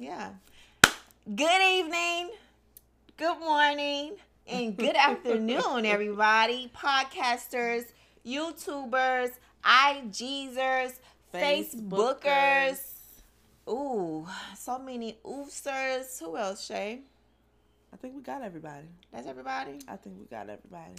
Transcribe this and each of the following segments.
Yeah. Good evening, good morning, and good afternoon, everybody. Podcasters, YouTubers, IGzers, Facebookers. Ooh, so many oofsters. Who else, Shay? I think we got everybody. That's everybody. I think we got everybody.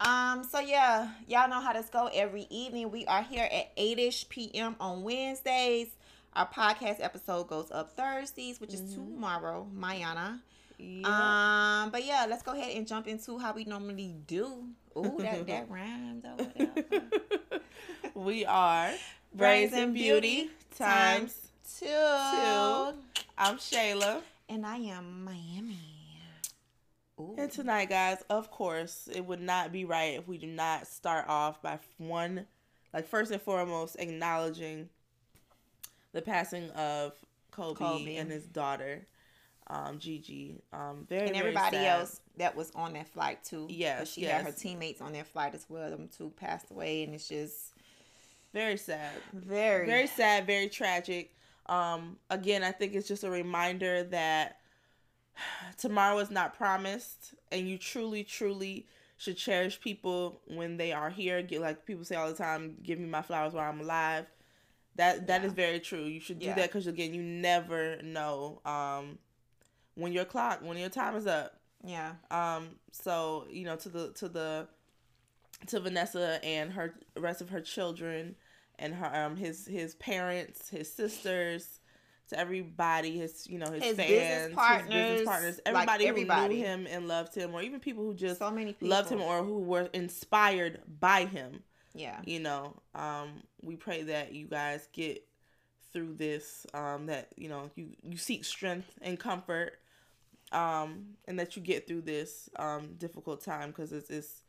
Um, so yeah, y'all know how this go every evening. We are here at 8ish p.m. on Wednesdays. Our podcast episode goes up Thursdays, which is tomorrow, Mayana. Yeah. Um, but yeah, let's go ahead and jump into how we normally do. Ooh, that that rhymed over there. we are Brains and Beauty times two. two. I'm Shayla. And I am Miami. Ooh. And tonight, guys, of course, it would not be right if we do not start off by one, like first and foremost, acknowledging the passing of Kobe, Kobe. and his daughter, um, Gigi. Um, very and very everybody sad. else that was on that flight too. Yes, she had her teammates on that flight as well. Them two passed away, and it's just Very sad. very, Very sad. Very tragic. Um, again, I think it's just a reminder that tomorrow is not promised, and you truly, truly should cherish people when they are here. Get like people say all the time, "Give me my flowers while I'm alive." That that Yeah. is very true. You should do Yeah. that because again, you never know um, when your clock, when your time is up. yeah, Um, so you know, to the to the to Vanessa and her rest of her children and her um his his parents, his sisters, to everybody, his you know his, His fans, business his partners, business partners, like everybody, everybody. who knew him and loved him, or even people who just so many people loved him or who were inspired by him. Yeah, You know, um, we pray that you guys get through this. Um, that you know you you seek strength and comfort um, and that you get through this um, difficult time because it's, it's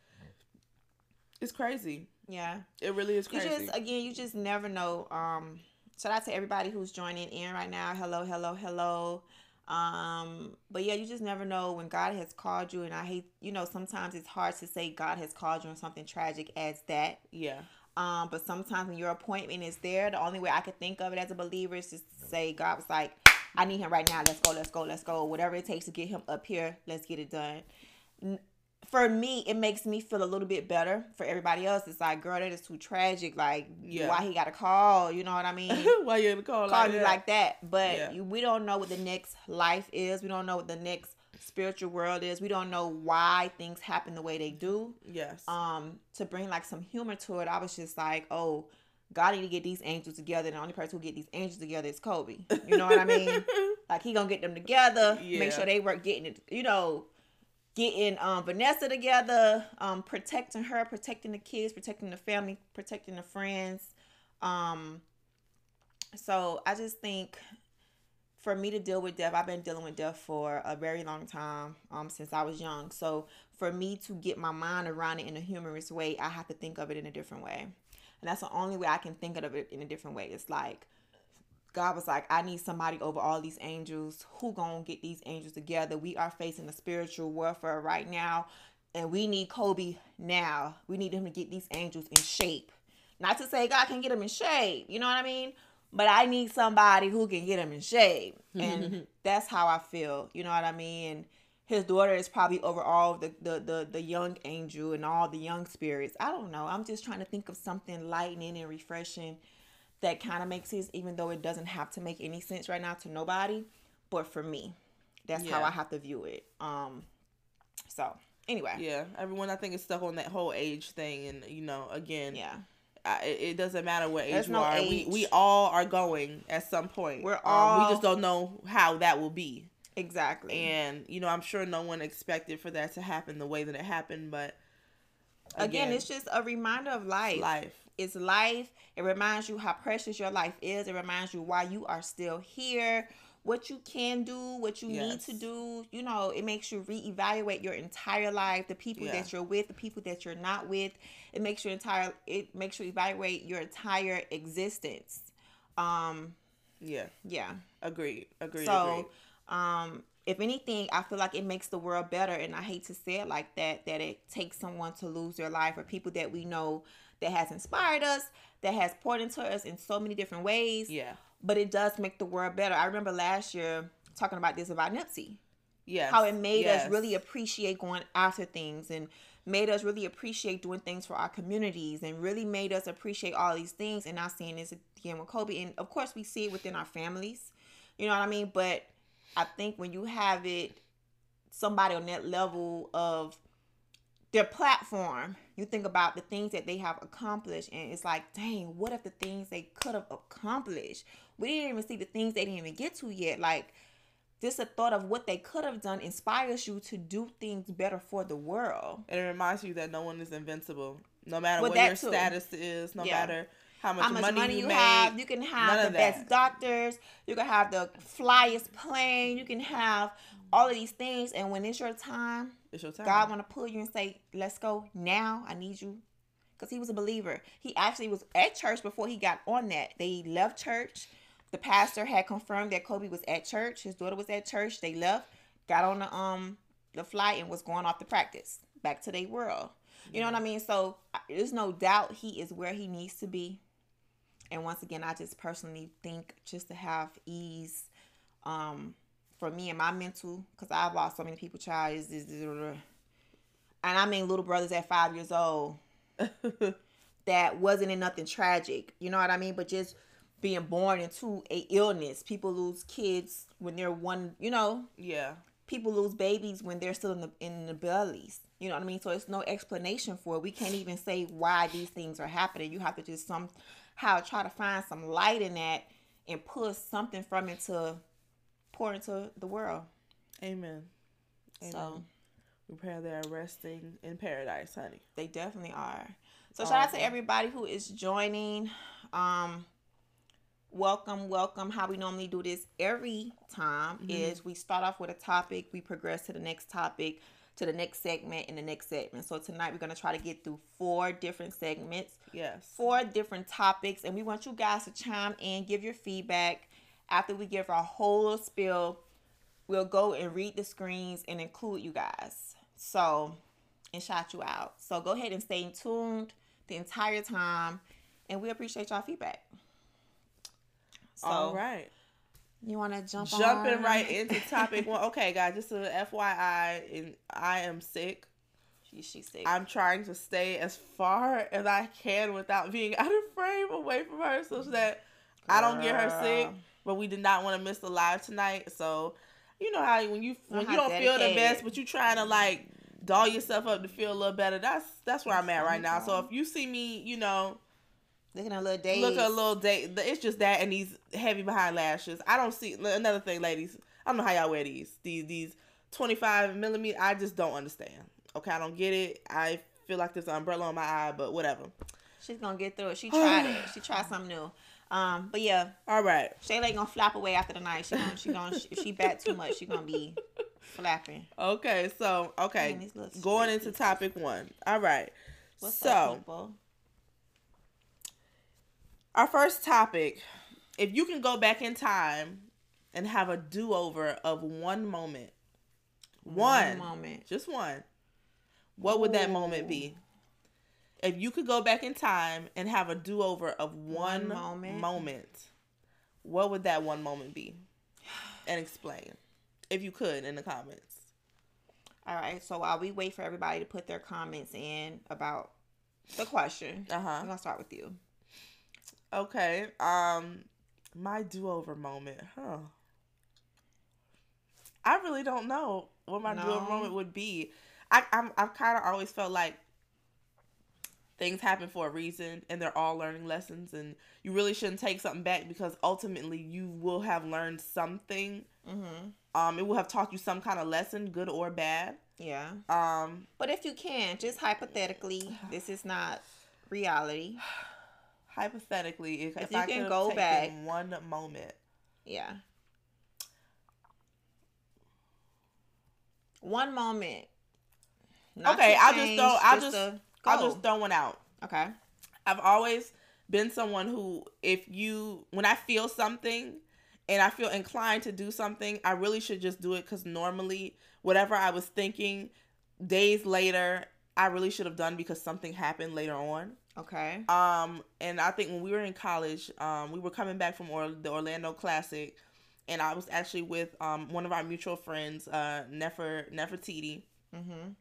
it's crazy. yeah. It really is You crazy. just again, you just never know. Um, shout out to everybody who's joining in right now. Hello, hello, hello. Um, but yeah, you just never know when God has called you, and I hate, you know, sometimes it's hard to say God has called you on something tragic as that. yeah, Um, but sometimes when your appointment is there, the only way I could think of it as a believer is just to say God was like, I need him right now. Let's go, let's go, let's go. Whatever it takes to get him up here, let's get it done. For me, it makes me feel a little bit better. For everybody else, it's like, girl, that is too tragic. Like, Yeah. why he got a call? You know what I mean? why you call Call like me that? like that. But Yeah. you, we don't know what the next life is. We don't know what the next spiritual world is. We don't know why things happen the way they do yes, um to bring like some humor to it, I was just like, oh, God need to get these angels together. And the only person who get these angels together is Kobe. You know what I mean? like he gonna get them together, Yeah. make sure they work getting it, you know, getting um Vanessa together, um protecting her, protecting the kids, protecting the family, protecting the friends. Um so I just think for me to deal with death, I've been dealing with death for a very long time, um, since I was young. So for me to get my mind around it in a humorous way, I have to think of it in a different way. And that's the only way I can think of it in a different way. It's like God was like, I need somebody over all these angels. Who gonna get these angels together? We are facing a spiritual warfare right now, and we need Kobe now. We need him to get these angels in shape. Not to say God can get them in shape, you know what I mean? But I need somebody who can get them in shape, and that's how I feel. You know what I mean? And his daughter is probably over all the, the the the young angel and all the young spirits. I don't know. I'm just trying to think of something lightening and refreshing that kind of makes sense, even though it doesn't have to make any sense right now to nobody. But for me, that's how I have to view it. Um. So anyway, yeah. Everyone, I think, is stuck on that whole age thing, and you know, again, yeah. I, it doesn't matter what age There's you no are. We age. we all are going at some point. We're Um, all- we just don't know how that will be. Exactly. And you know, I'm sure no one expected for that to happen the way that it happened, but again, it's just a reminder of life. life. Is life. It reminds you how precious your life is. It reminds you why you are still here, what you can do, what you yes. need to do. You know, it makes you reevaluate your entire life, the people yeah. that you're with, the people that you're not with. It makes your entire it makes you evaluate your entire existence. Um yeah. Yeah. Agreed. Agreed. So, agreed. um if anything, I feel like it makes the world better. And I hate to say it like that, that it takes someone to lose their life or people that we know that has inspired us, that has poured into us in so many different ways. Yeah. But it does make the world better. I remember last year talking about this about Nipsey. Yeah. How it made yes. us really appreciate going after things and made us really appreciate doing things for our communities and really made us appreciate all these things and not seeing this again with Kobe. And of course we see it within our families. You know what I mean? But I think when you have it, somebody on that level of their platform, you think about the things that they have accomplished, and it's like, dang, what if the things they could have accomplished? We didn't even see the things they didn't even get to yet. Like, just a thought of what they could have done inspires you to do things better for the world. And it reminds you that no one is invincible, no matter well, what your too. status is, no yeah. matter how much, how much money, money, you, you have. You can have the best doctors. You can have the flyest plane. You can have all of these things. And when it's your time, it's your time. God want to pull you and say, "Let's go now. I need you." Because he was a believer. He actually was at church before he got on that. They left church. The pastor had confirmed that Kobe was at church. His daughter was at church. They left, got on the um the flight, and was going off to practice back to their world. You know what I mean? So there's no doubt he is where he needs to be. And once again, I just personally think just to have ease um, for me and my mental, because I've lost so many people, child, is, is, is, and I mean little brothers at five years old that wasn't in nothing tragic, you know what I mean? But just being born into a illness. People lose kids when they're one, you know. Yeah. People lose babies when they're still in the in the bellies. You know what I mean? So it's no explanation for it. We can't even say why these things are happening. You have to just somehow try to find some light in that and pull something from it to pour into the world. Amen. Amen. So we pray they are resting in paradise, honey. They definitely are. So shout out to everybody who is joining. Um welcome, welcome. How we normally do this every time mm-hmm. is we start off with a topic, we progress to the next topic to the next segment and the next segment. So tonight we're going to try to get through four different segments. Yes. Four different topics and we want you guys to chime in, give your feedback. After we give our whole spill, we'll go and read the screens and include you guys. So, and shout you out. So go ahead and stay tuned the entire time and we appreciate y'all feedback. So, All right. You want to jump jumping on? right into topic one? Okay, guys, just a FYI, and I am sick. She, she's sick. I'm trying to stay as far as I can without being out of frame away from her, so that Girl. I don't get her sick. But we did not want to miss the live tonight, so you know how when you when you don't dedicated. feel the best, but you trying to like doll yourself up to feel a little better. That's that's where I'm at right now. So if you see me, you know Looking a little dazed. Look a little day. It's just that and these heavy behind lashes. I don't see another thing, ladies. I don't know how y'all wear these. These these twenty five millimeter. I just don't understand. Okay, I don't get it. I feel like there's an umbrella on my eye, but whatever. She's gonna get through it. She tried it. She tried something new. Um, but yeah. All right. Shayla ain't gonna flap away after the night. She gonna she gonna if she bat too much, she gonna be flapping. Okay, so okay, going into topic one. All right. What's so, up, people? Our first topic if you can go back in time and have a do over of one moment, one, one, moment, just one, what Ooh. would that moment be? If you could go back in time and have a do over of one, one moment. moment, what would that one moment be? And explain, if you could, in the comments. All right. So while we wait for everybody to put their comments in about the question, uh-huh. I'm gonna start with you. Okay. Um, my do-over moment, huh? I really don't know what my no. do-over moment would be. I I'm I've kind of always felt like things happen for a reason and they're all learning lessons and you really shouldn't take something back because ultimately you will have learned something mm-hmm. um it will have taught you some kind of lesson good or bad yeah um but if you can just hypothetically this is not reality hypothetically, if, If if you I can go back- one moment, Yeah. One moment. Not Okay, I'll just throw- I'll just just- to I'll just throw one out. Okay. I've always been someone who, if you, when I feel something and I feel inclined to do something, I really should just do it because normally, whatever I was thinking days later, I really should have done because something happened later on. Okay. Um, and I think when we were in college, um, we were coming back from or- the Orlando Classic, and I was actually with um one of our mutual friends, uh, Nefer Nefertiti. Mm-hmm.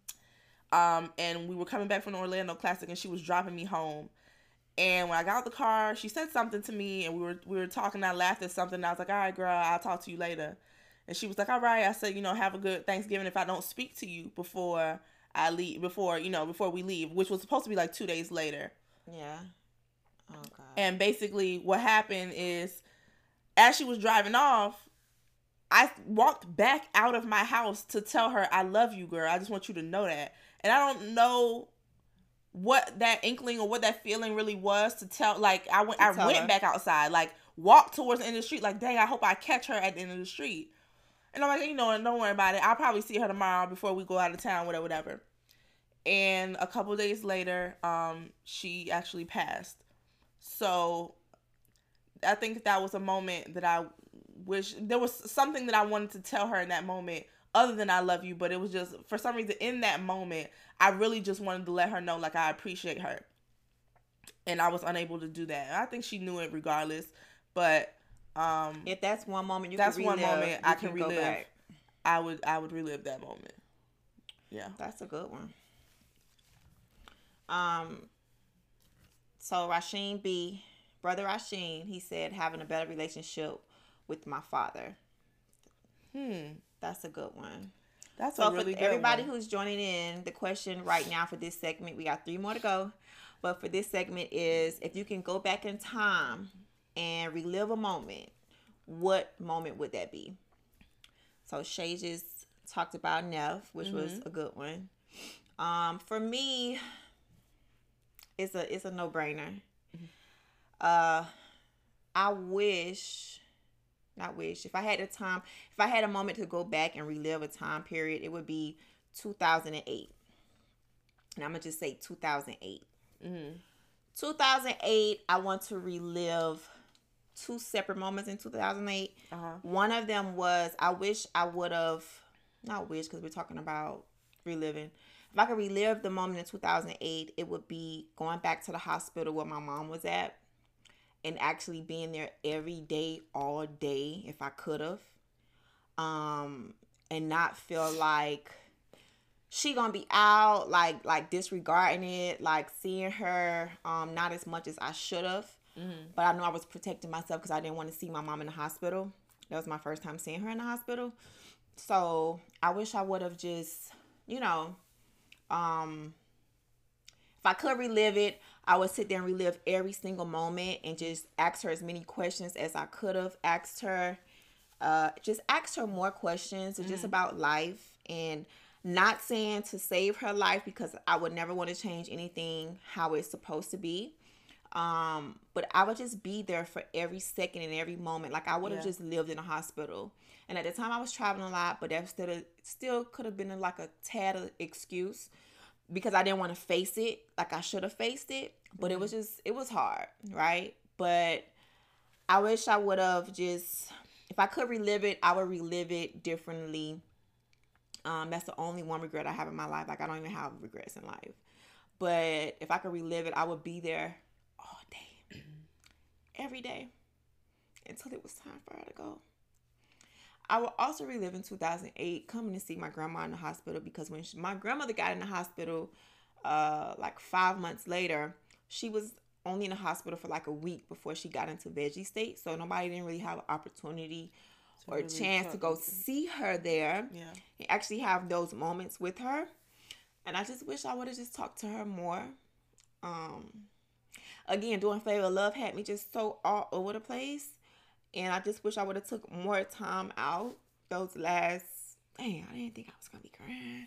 Um, and we were coming back from the Orlando Classic, and she was dropping me home. And when I got out the car, she said something to me, and we were we were talking. I laughed at something. And I was like, "All right, girl, I'll talk to you later." And she was like, "All right." I said, "You know, have a good Thanksgiving. If I don't speak to you before I leave, before you know, before we leave, which was supposed to be like two days later." Yeah. Oh God. And basically, what happened is, as she was driving off, I walked back out of my house to tell her, I love you, girl. I just want you to know that. And I don't know what that inkling or what that feeling really was to tell. Like, I went, I went her. back outside, like, walked towards the end of the street, like, dang, I hope I catch her at the end of the street. And I'm like, you know, what, don't worry about it. I'll probably see her tomorrow before we go out of town, whatever, whatever. And a couple days later, um, she actually passed. So I think that was a moment that I wish there was something that I wanted to tell her in that moment other than I love you, but it was just for some reason in that moment I really just wanted to let her know like I appreciate her. And I was unable to do that. And I think she knew it regardless, but um if that's one moment you. That's can one moment I can go relive. I would I would relive that moment. Yeah. That's a good one. Um. So Rasheen B, brother Rasheen, he said having a better relationship with my father. Hmm. That's a good one. That's So a really for good everybody one. who's joining in, the question right now for this segment, we got three more to go. But for this segment is if you can go back in time and relive a moment, what moment would that be? So Shay just talked about Neff, which was Mm-hmm. a good one. Um, for me, it's a it's a no brainer. Mm-hmm. Uh, I wish, not wish. If I had a time, if I had a moment to go back and relive a time period, it would be 2008. And I'm gonna just say 2008. Mhm. 2008. I want to relive two separate moments in 2008. Uh-huh. One of them was I wish I would have not wish because we're talking about reliving. If I could relive the moment in 2008, it would be going back to the hospital where my mom was at and actually being there every day, all day, if I could have. Um, and not feel like she gonna be out, like like disregarding it, like seeing her um not as much as I should have. Mhm. But I know I was protecting myself because I didn't want to see my mom in the hospital. That was my first time seeing her in the hospital. So I wish I would have just, you know, um, if I could relive it, I would sit there and relive every single moment and just ask her as many questions as I could have asked her. Uh, just ask her more questions just about life and not saying to save her life because I would never want to change anything how it's supposed to be. Um but i would just be there for every second and every moment. Like i would have Yeah. just lived in a hospital. And at the time i was traveling a lot but that still still could have been like a tad of excuse because i didn't want to face it like i should have faced it but it was just it was hard right? But i wish i would have just if i could relive it i would relive it differently. Um that's the only one regret i have in my life like i don't even have regrets in life. But if I could relive it, I would be there all day, every day, until it was time for her to go. I will also relive in 2008 coming to see my grandma in the hospital because when she, my grandmother got in the hospital, uh, like five months later, she was only in the hospital for like a week before she got into veggie state. So nobody didn't really have an opportunity or a really chance to go see her there Yeah. and actually have those moments with her. And I just wish I would have just talked to her more. Um, again, doing Flavor of Love had me just so all over the place, and I just wish I would have took more time out those last. Dang, I didn't think I was gonna be crying.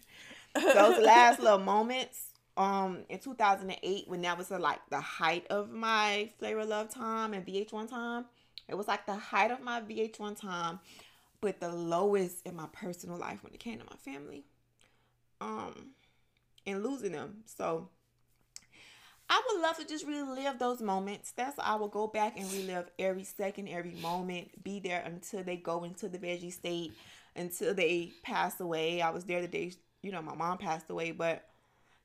Those last little moments um in 2008 when that was uh, like the height of my flavor love time and vh1 time it was like the height of my vh1 time but the lowest in my personal life when it came to my family um and losing them so I would love to just relive those moments. That's I will go back and relive every second, every moment, be there until they go into the veggie state, until they pass away. I was there the day, you know, my mom passed away, but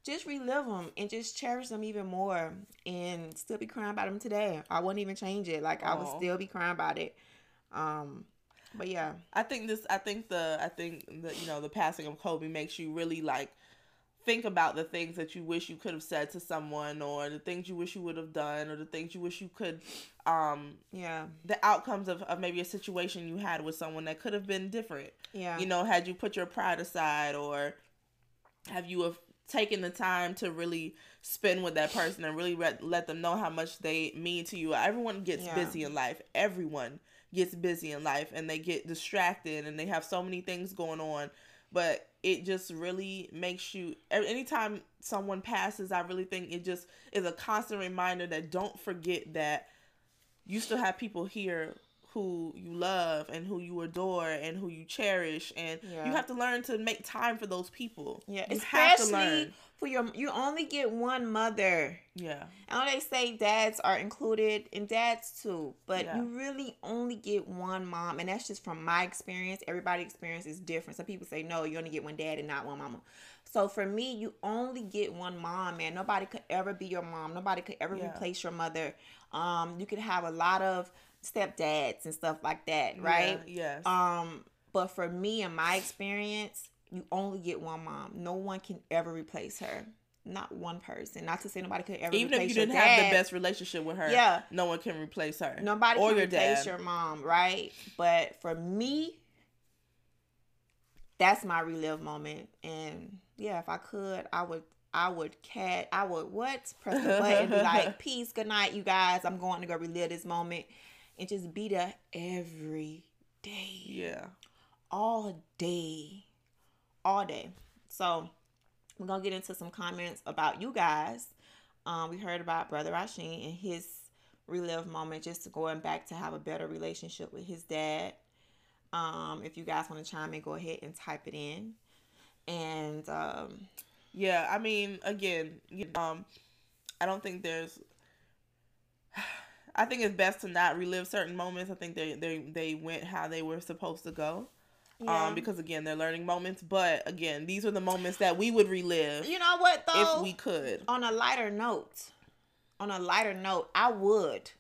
just relive them and just cherish them even more and still be crying about them today. I wouldn't even change it. Like Aww. I would still be crying about it. Um but yeah. I think this I think the I think the you know the passing of Kobe makes you really like think about the things that you wish you could have said to someone or the things you wish you would have done or the things you wish you could um yeah. the outcomes of, of maybe a situation you had with someone that could have been different. Yeah. You know had you put your pride aside or have you have taken the time to really spend with that person and really re- let them know how much they mean to you. Everyone gets yeah. busy in life. Everyone gets busy in life and they get distracted and they have so many things going on. But it just really makes you anytime someone passes i really think it just is a constant reminder that don't forget that you still have people here who you love and who you adore and who you cherish and yeah. you have to learn to make time for those people yeah you especially for your you only get one mother. Yeah. I know they say dads are included and dads too but yeah. you really only get one mom and that's just from my experience. Everybody's experience is different. Some people say no you only get one dad and not one mama. So for me you only get one mom man. Nobody could ever be your mom. Nobody could ever yeah. replace your mother. Um you could have a lot of stepdads and stuff like that right? yeah, yes. Um but for me and my experience you only get one mom. No one can ever replace her. Not one person. Not to say nobody could ever. Replace her. Even if you didn't have the best relationship with her, yeah, no one can replace her. Nobody or can your replace dad. your mom, right? But for me, that's my relive moment. And yeah, if I could, I would I would cat I would what? Press the button be like, peace, good night, you guys. I'm going to go relive this moment and just be there every day. Yeah. All day all day. So we're gonna get into some comments about you guys. Um, we heard about Brother Rasheen and his relive moment, just going back to have a better relationship with his dad. Um, if you guys want to chime in, go ahead and type it in. And um, yeah, I mean, again, um, I don't think there's. I think it's best to not relive certain moments. I think they they they went how they were supposed to go. Um, yeah. Um, because again, they're learning moments. But again, these are the moments that we would relive. You know what though? If we could. On a lighter note, on a lighter note, I would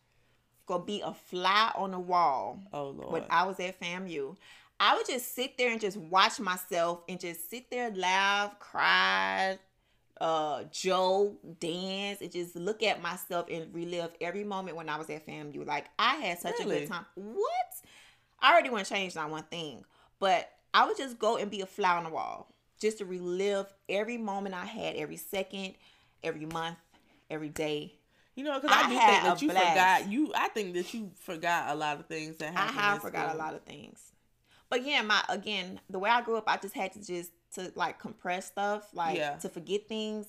go be a fly on the wall. Oh Lord. When I was at FAMU. I would just sit there and just watch myself and just sit there, laugh, cry, uh, Joe dance, and just look at myself and relive every moment when I was at FAMU. Like I had such really? a good time. What? I already want to change that one thing. But I would just go and be a fly on the wall just to relive every moment I had, every second, every month, every day. You know, because I, I do think that you blast. forgot. You, I think that you forgot a lot of things that happened. I have forgot school. a lot of things. But yeah, my again, the way I grew up, I just had to just to like compress stuff, like yeah. to forget things.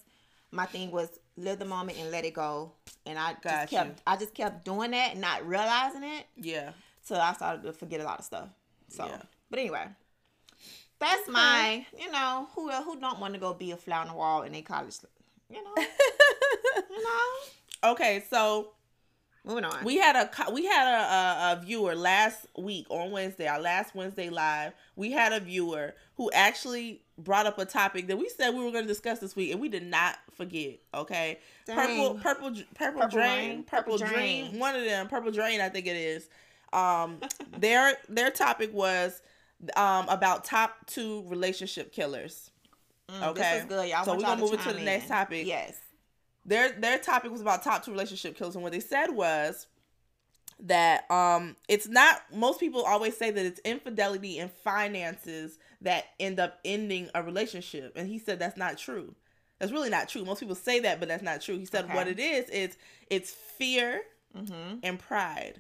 My thing was live the moment and let it go, and I Got just kept, you. I just kept doing that and not realizing it. Yeah. So I started to forget a lot of stuff. So. Yeah. But anyway, that's okay. my, you know, who who don't want to go be a fly on the wall in a college, you know, you know. Okay, so moving on. We had a we had a, a, a viewer last week on Wednesday, our last Wednesday live. We had a viewer who actually brought up a topic that we said we were going to discuss this week, and we did not forget. Okay, purple, purple, purple, purple drain, purple, purple dream, one of them, purple drain, I think it is. Um, their their topic was um, about top two relationship killers. Mm, okay, good. Y'all so we're gonna move it to the in. next topic. Yes, their their topic was about top two relationship killers, and what they said was that um it's not most people always say that it's infidelity and finances that end up ending a relationship and he said that's not true that's really not true most people say that but that's not true he said okay. what it is is it's fear mm-hmm. and pride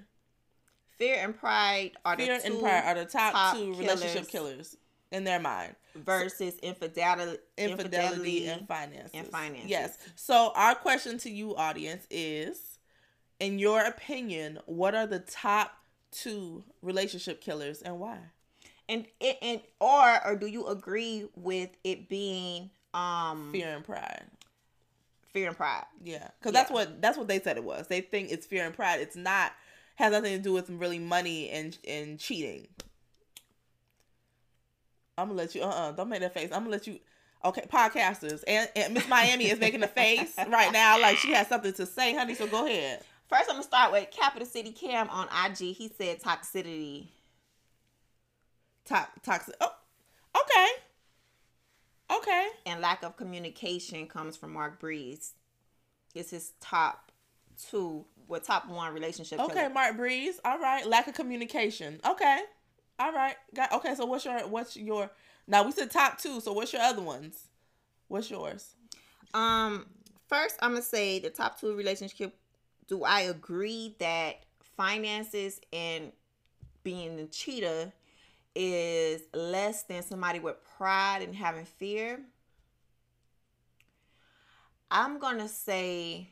Fear and pride are Fear the two and pride are the top, top two killers. relationship killers. in their mind versus infidelity, infidelity and finances. and finances. Yes. So our question to you, audience, is: In your opinion, what are the top two relationship killers and why? and it and or or do you agree with it being um Fear and pride. fear and pride? Yeah, because that's what that's what they said it was. They think it's fear and pride. It's not has nothing to do with really money and and cheating. I'm gonna let you. Uh, uh-uh, don't make that face. I'm gonna let you. Okay, podcasters and, and Miss Miami is making a face right now, like she has something to say, honey. So go ahead. First, I'm gonna start with Capital City Cam on IG. He said toxicity. To- toxic. Oh, okay. Okay. and lack of communication comes from Mark Breeze. It's his top two, well, top one relationship. Okay, killer. Mark Breeze. All right. Lack of communication. Okay. All right. Got okay, so what's your what's your now we said top two, so what's your other ones? What's yours? Um, first, I'm gonna say the top two relationship. Do I agree that finances and being the cheater is less than somebody with pride and having fear? I'm gonna say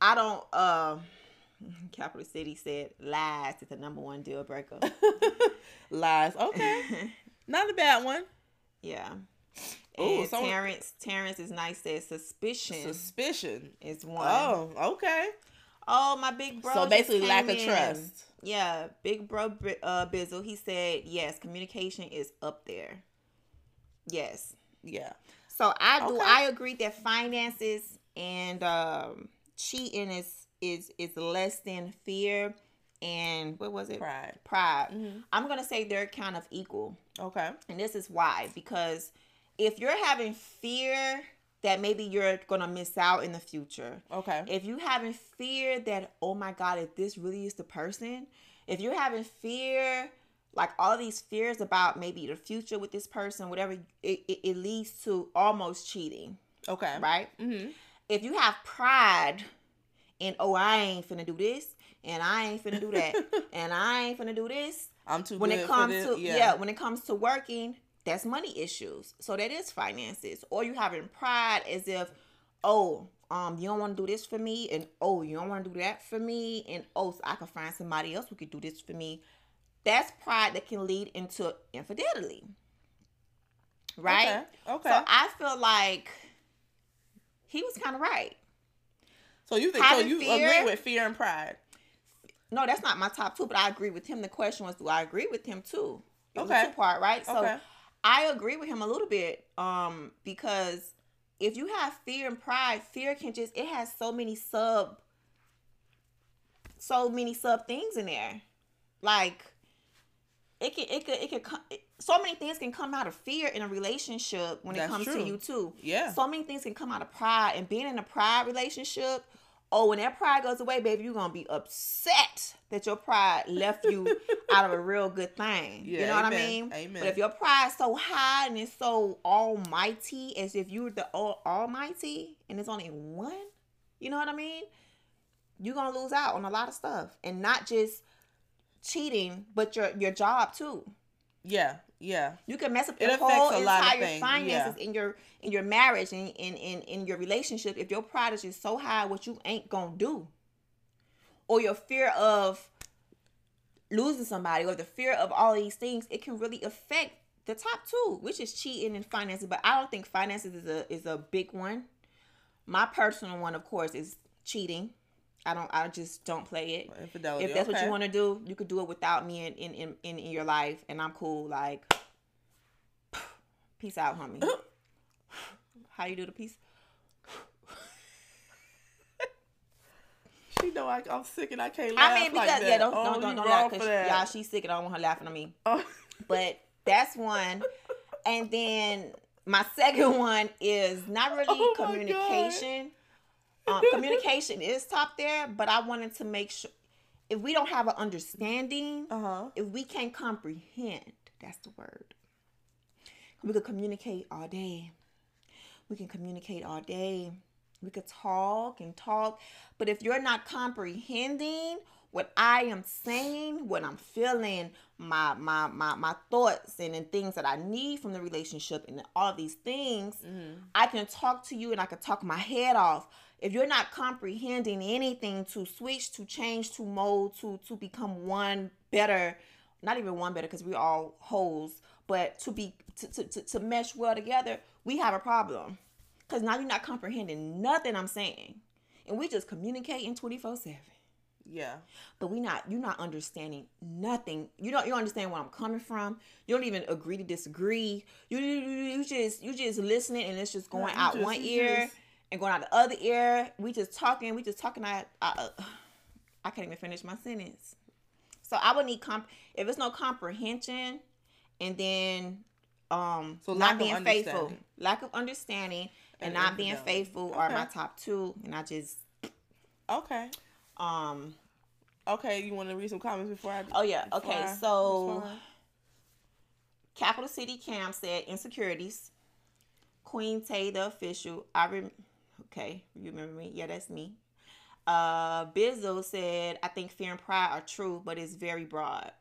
I don't. Uh, Capital City said lies is the number one deal breaker. Lies. Okay. Not a bad one. yeah. Ooh, And so- Terrence, Terrence is nice. Said suspicion Suspicion. is one. Oh, okay. Oh, my big bro. so basically lack came of in. trust. Yeah, big bro uh, Bizzle. He said yes, communication is up there. Yes. Yeah. So I do. Okay. I agree that finances and um, cheating is is is less than fear and what was it? Pride. Pride. Mhm. I'm gonna say they're kind of equal. Okay. And this is why because if you're having fear that maybe you're gonna miss out in the future, Okay. if you having fear that oh my god if this really is the person if you're having fear like all these fears about maybe the future with this person whatever it, it, it leads to almost cheating Okay. right Mm-hmm. If you have pride in oh i ain't finna do this and i ain't finna do that and i ain't finna do this I'm too when it comes to yeah. when it comes to working that's money issues so that is finances or you having pride as if oh um you don't want to do this for me and oh you don't want to do that for me and oh so i can find somebody else who could do this for me that's pride that can lead into infidelity right Okay. Okay. so i feel like he was kind of right So you think so you fear- agree with fear and pride? no that's not my top two but i agree with him the question was do i agree with him too it Okay. two part right so okay. I agree with him a little bit um because if you have fear and pride, fear can just it has so many sub so many sub things in there. Like it can it could it could come so many things can come out of fear in a relationship when it comes true. to you too. Yeah. So many things can come out of pride and being in a pride relationship. Oh, when that pride goes away, baby, you're gonna be upset that your pride left you out of a real good thing. you Yeah, know what I mean? Amen. But if your pride's so high and it's so almighty, as if you're the all, almighty, and it's only one, you know what I mean? You're gonna lose out on a lot of stuff, and not just cheating, but your your job too. yeah. Yeah. You can mess up It your affects whole a lot of entire finances in your in your marriage and in, in in your relationship if your pride is so high what you ain't gonna do. Or your fear of losing somebody or the fear of all these things, it can really affect the top two, which is cheating and finances. But I don't think finances is a is a big one. My personal one, of course, is cheating. I don't I just don't play it Infidelity. if that's what you want to do, you could do it without me in in, in, in in your life, and I'm cool. Like, peace out, homie. How you do the peace? She know I, I'm sick and I can't laugh. I mean, because like yeah, don't oh, don't don't, don't laugh because y'all she's sick and I don't want her laughing at me. Oh. But that's one, and then my second one is not really Oh communication. Um, communication is top there, but I wanted to make sure if we don't have an understanding, Uh huh. if we can't comprehend, that's the word. We could communicate all day. We can communicate all day. We could talk and talk. But if you're not comprehending what I am saying, what I'm feeling, my my my my thoughts and, and things that I need from the relationship and all these things, Mm-hmm. I can talk to you and I can talk my head off. If you're not comprehending anything to switch, to change, to mold, to to become one better, not even one better because we're all wholes, but to be to, to, to, to mesh well together, we have a problem. Cause now you're not comprehending nothing I'm saying. And we just communicating 24 7 Yeah. but we not you're not understanding nothing you don't you don't understand where i'm coming from you don't even agree to disagree you you, you just you just listening and it's just going you out just- one ear just- and going out the other ear we just talking we just talking i i, uh, I can't even finish my sentence so i would need comp if it's no comprehension and then um So not being faithful lack of understanding and, And not being faithful are my top two and i just Okay. um Okay. You want to read some comments before I? oh yeah okay I so? Capital City Cam said insecurities. Queen Tay, the official. I rem- okay, you remember me? Yeah, that's me. Uh, Bizzo said, I think fear and pride are true, but it's very broad.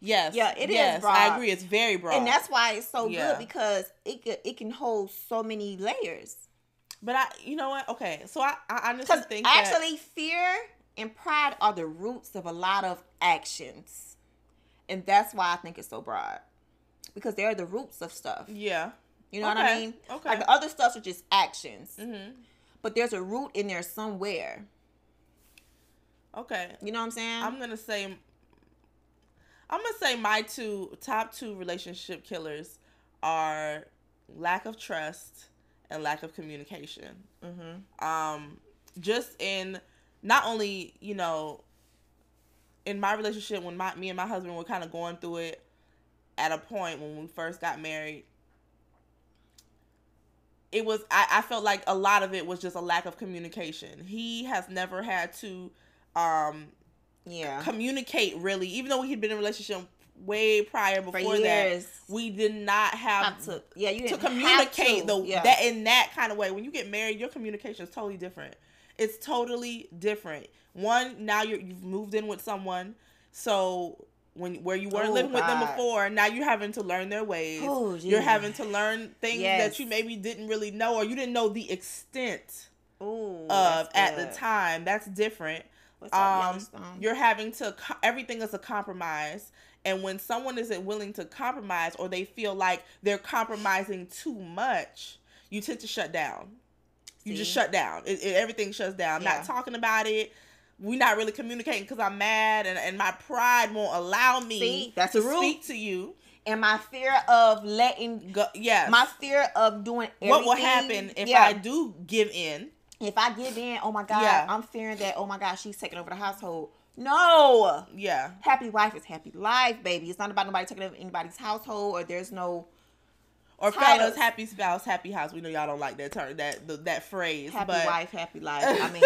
Yes. Yeah, it is yes, broad. I agree. It's very broad. And that's why it's so Yeah. good because it can, it can hold so many layers. But I, you know what? Okay, so I, I honestly think that, actually, fear and pride are the roots of a lot of actions. And that's why I think it's so broad. Because they're the roots of stuff. yeah. You know what I mean? okay. Like the other stuff are just actions. Mm-hmm. But there's a root in there somewhere. Okay. You know what I'm saying? I'm gonna say. I'm gonna say my two top two relationship killers are lack of trust and lack of communication. mm-hmm. um just in not only you know in my relationship when my me and my husband were kind of going through it at a point when we first got married it was I, I felt like a lot of it was just a lack of communication he has never had to um Yeah. communicate really even though we had been in a relationship way prior For before that we did not have, Have to, yeah, you to communicate to. the yeah. that in that kind of way. When you get married, your communication is totally different. It's totally different. One, now you're you've moved in with someone, so when where you weren't Oh, living with them before, now you're having to learn their ways. Oh, you're having to learn things Yes. that you maybe didn't really know or you didn't know the extent Ooh, of at the time. That's different. Um, you're having to everything is a compromise. And when someone isn't willing to compromise or they feel like they're compromising too much you tend to shut down. You just shut down. It, it- everything shuts down. Yeah. not talking about it we're not really communicating because i'm mad and, and my pride won't allow me See? That's to speak to you and my fear of letting Go, yeah, my fear of doing everything. what will happen if yeah, i do give in if I give in? Oh my god, Yeah. I'm fearing that. Oh my god, she's taking over the household. No, yeah happy wife is happy life, baby. It's not about nobody taking over anybody's household, or there's no or fellas happy spouse happy house we know y'all don't like that term that the, that phrase happy but wife, happy life. I mean,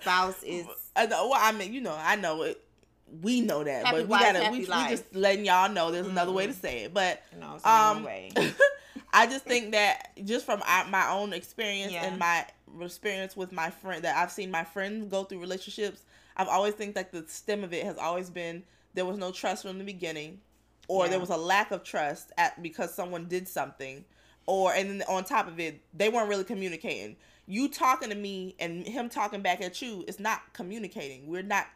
spouse is I know, well, I mean, you know, I know it. We know that, Happy but we wife, gotta. We, we just letting y'all know. There's another way to say it, but you know, it's um, um, way. I just think that just from my own experience Yeah. and my experience with my friend that I've seen my friends go through relationships, I've always think that the stem of it has always been there was no trust from the beginning, or Yeah. there was a lack of trust at because someone did something, or and then on top of it they weren't really communicating. You talking to me and him talking back at you is not communicating. We're not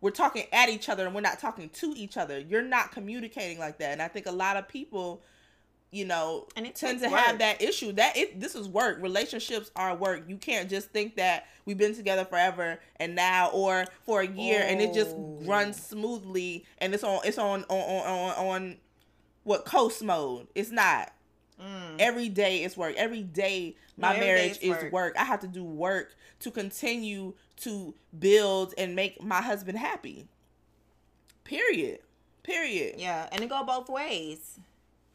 we're talking at each other and we're not talking to each other. You're not communicating like that. And I think a lot of people, you know, And it tend to takes have that issue. That it this is work. Relationships are work. You can't just think that we've been together forever and now or for a year and it just Oh. runs smoothly and it's on it's on on on on, on what coast mode. It's not. Mm. Every day is work. Every day my marriage is is work. work. I have to do work to continue to build and make my husband happy. Period. Period. Yeah, and it go both ways.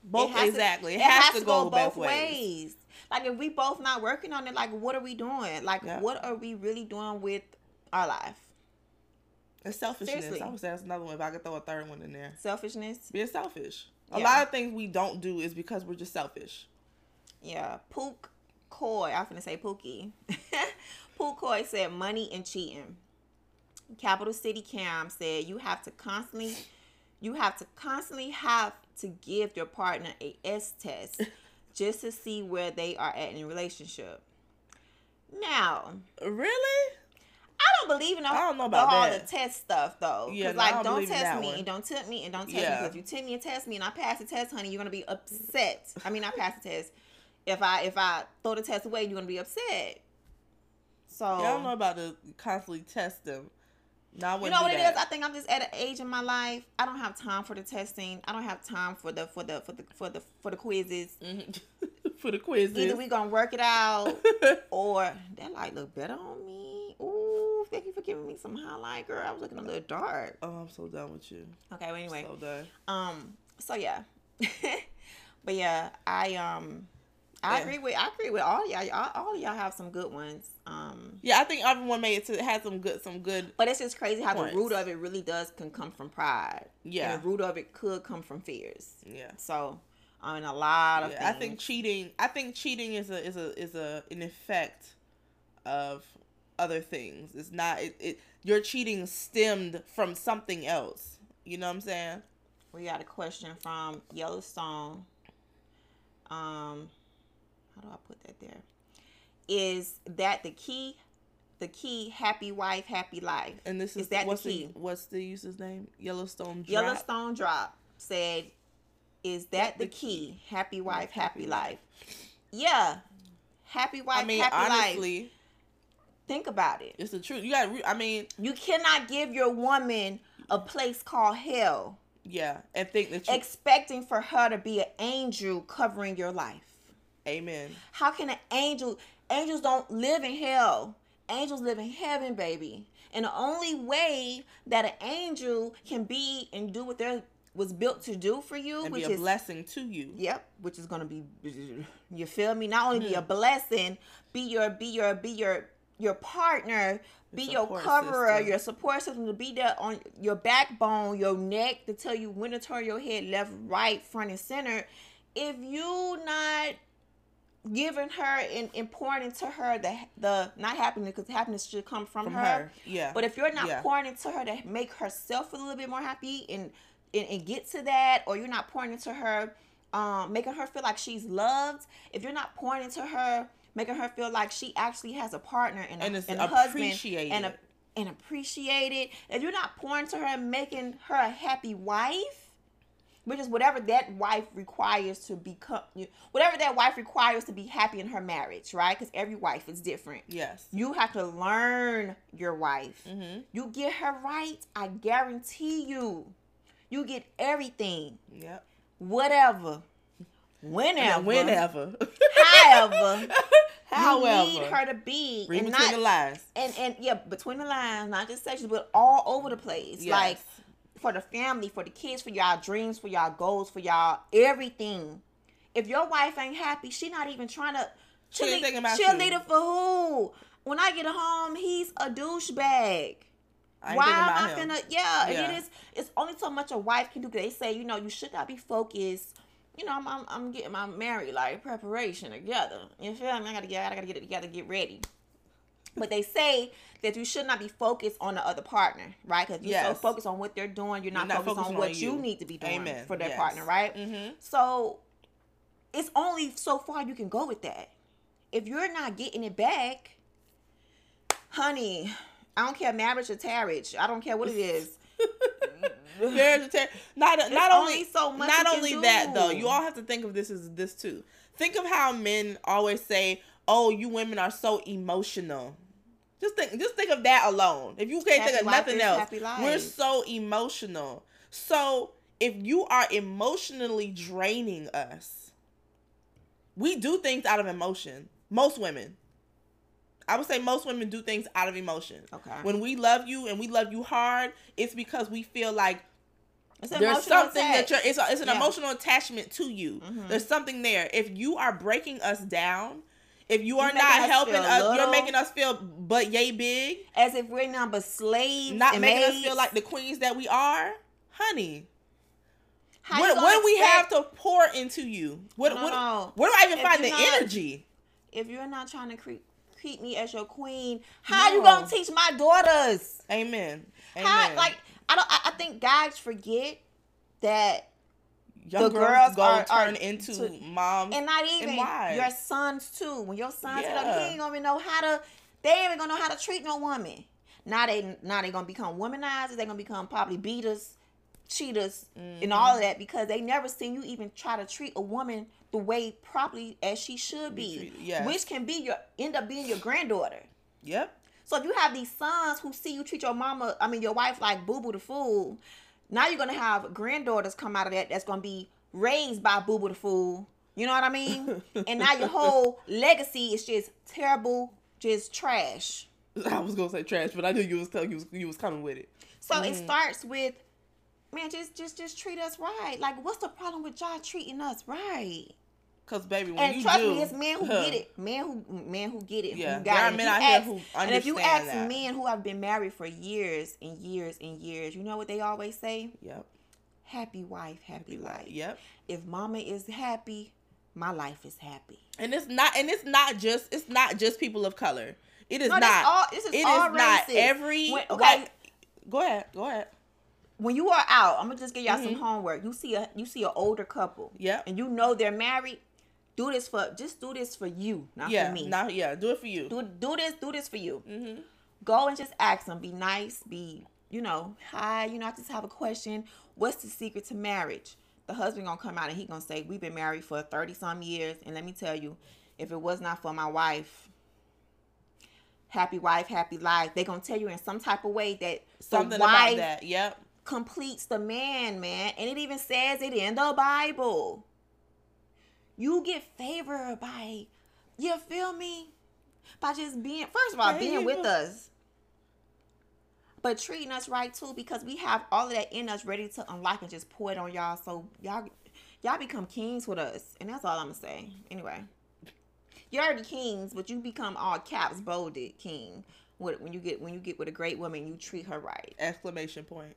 Both It has to- exactly. it, has, to go, both ways. Like if we both not working on it, like what are we doing? Like Yeah. what are we really doing with our life? It's selfishness. Seriously. I would say that's another one. If I could throw a third one in there, Selfishness. being selfish. A lot of things we don't do is because we're just selfish. Yeah. Pook Coy. I'm gonna say Pookie. Pook Coy said money and cheating. Capital City Cam said you have to constantly, you have to constantly have to give your partner a S test just to see where they are at in a relationship. Now, Really? I don't believe in all, I don't know about all that. the test stuff though. Yeah, no, I like don't don't test me one. and don't tempt me and don't test me. Yeah. 'Cause if you tempt me and test me and I pass the test, honey, you're gonna be upset. I mean, I pass the test. If I if I throw the test away, you're gonna be upset. So Yeah, I don't know about the constantly test them. No, you know what it that. is? I think I'm just at an age in my life. I don't have time for the testing. I don't have time for the for the for the for the for the quizzes. Mhm. For the quizzes. Either we gonna work it out or that light look better on me. Ooh, thank you for giving me some highlight, girl. I was looking a little dark. oh, I'm so done with you. Okay, well anyway. So done. Um, so yeah. but yeah, I um I Yeah. agree with I agree with all y'all. All, all y'all have some good ones. Um Yeah, I think everyone made it to had some good some good but it's just crazy how Points. the root of it really does can come from pride. Yeah. And the root of it could come from fears. yeah. So I mean a lot of Yeah, I think cheating. I think cheating is a is a is a an effect of other things. It's not it. it your cheating stemmed from something else. You know what I'm saying? We got a question from Yellowstone. Um, how do I put that there? Is that the key? The key, happy wife, happy life. And this is, Is that the what's key? what's the user's name? Yellowstone. Drop? Yellowstone Drop said, "Is that the The key? Happy wife, happy life." Yeah, happy wife, I mean, happy life. honestly, Think about it. it's the truth. You got. to I mean, You cannot give your woman a place called hell, yeah, and think that you. expecting for her to be an angel covering your life. Amen. How can an angel? Angels don't live in hell. Angels live in heaven, baby. And the only way that an angel can be and do what they was built to do for you, And which be a is blessing to you. yep, which is gonna be you feel me? Not only be a blessing, be your be your be your your partner, be your coverer, system. your support system to be there on your backbone, your neck to tell you when to turn your head left, right, front, and center. If you not giving her and, pouring into her the the not happiness because happiness should come from, From her. her, yeah. But if you're not Yeah. pouring into her to make herself a little bit more happy and and, and get to that, or you're not pouring into her, um, making her feel like she's loved. If you're not pouring into her, making her feel like she actually has a partner and a, And it's and a husband and a and appreciated. If you're not pouring to her and making her a happy wife, which is whatever that wife requires to become, whatever that wife requires to be happy in her marriage, right? Because every wife is different. yes. You have to learn your wife. Mm-hmm. You get her right, I guarantee you, you get everything, Yep. whatever, whenever, whenever. however, However, you need her to be, Read and between not the lines. and and yeah, between the lines, not just sexual, but all over the place. Yes. Like for the family, for the kids, for y'all dreams, for y'all goals, for y'all everything. If your wife ain't happy, she not even trying to. She thinking about cheerleader you. for who? When I get home, he's a douchebag. Why am I him. finna? Yeah, and Yeah. it is. It's only so much a wife can do. They say, you know, you should not be focused. You know, I'm, I'm, I'm getting my married like preparation together. You feel me? I gotta get, I gotta get it together, get ready. But they say that you should not be focused on the other partner, right? Because you're so focused on what they're doing, you're not, not focused on focusing what you. you. need to be doing Amen. for their Yes. partner, right? Mm-hmm. So it's only so far you can go with that. If you're not getting it back, honey, I don't care marriage or tarriage. I don't care what it is. Marriage atta- not not only only so much not only that though you all have to think of this as this too think of how men always say oh you women are so emotional just think just think of that alone if you can't Happy think of nothing else we're so emotional so if you are emotionally draining us we do things out of emotion most women I would say most women do things out of emotion. Okay. When we love you and we love you hard, it's because we feel like there's something that you're it's, a, it's an Yeah. emotional attachment to you Mhm. there's something there if you are breaking us down if you are not helping us you're making us feel but yay big as if we're not but slaves. not and making us feel like the queens that we are honey How what, what do we have to pour into you what, No, what, no. where do i even If find the not- energy if you're not trying to cre- treat me as your queen, how no. you gonna teach my daughters? Amen. Amen. How, like I don't. I, I think guys forget that Young the girls, girls are, turn are, into to, moms, and not even and your sons too. When your sons yeah. get up, he ain't gonna know how to. They ain't gonna know how to treat no woman. Now they now they gonna become womanizers. They gonna become probably beaters, cheaters, mm-hmm. and all of that because they never seen you even try to treat a woman the way properly as she should be. Yeah. Which can be your end up being your granddaughter. Yep. So if you have these sons who see you treat your mama, I mean your wife like boo boo the fool, now you're gonna have granddaughters come out of that that's gonna be raised by boo boo the fool. You know what I mean? and now your whole legacy is just terrible, just trash. I was gonna say trash, but I knew you was telling you was, you was coming with it. So mm. it starts with, man, just just just treat us right. Like, what's the problem with y'all treating us right? Cause baby, when and you trust do, me, it's men who huh. get it. Men who men who get it. Yeah, who got there it. are men out here who understand And if you ask that. men who have been married for years and years and years, you know what they always say? Yep. Happy wife, happy, happy life. Yep. If mama is happy, my life is happy. And it's not. And it's not just. It's not just people of color. It is no, not. All, this is it all is not every. When, okay. Go ahead. Go ahead. When you are out, I'm gonna just give y'all mm-hmm. some homework. You see a you see an older couple. Yeah. And you know they're married. Do this for just do this for you, not yeah, for me. Not yeah. Do it for you. Do do this. Do this for you. Mm-hmm. Go and just ask them. Be nice. Be you know hi. You know I just have a question. What's the secret to marriage? The husband gonna come out and he gonna say we've been married for thirty some years, and let me tell you, if it was not for my wife, happy wife, happy life. They gonna tell you in some type of way that something about that. Yep. Completes the man, man, and it even says it in the Bible. You get favor by, you feel me, by just being first of all being with us, but treating us right too because we have all of that in us ready to unlock and just pour it on y'all. So y'all, y'all become kings with us, and that's all I'm gonna say. Anyway you're already kings, but you become all caps bolded king. When you get when you get with a great woman, you treat her right. Exclamation point.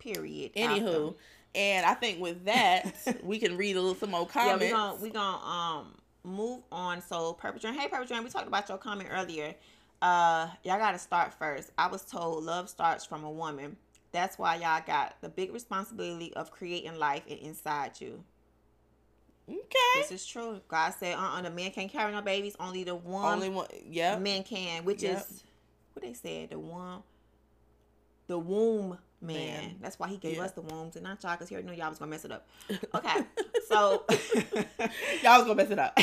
Period. Anywho, and I think with that we can read a little some more comments. Yeah, we gonna we gonna um move on. So Purple Dream, hey Purple Dream, we talked about your comment earlier. Uh, y'all gotta start first. I was told love starts from a woman. That's why y'all got the big responsibility of creating life inside you. Okay. This is true. God said, uh uh the man can't carry no babies. Only the one. Only one. Yeah. Men can, which yep. is what they said. The one. The womb man. man. That's why he gave yeah. us the wombs and not y'all, because he already knew y'all was gonna mess it up. Okay. so y'all was gonna mess it up.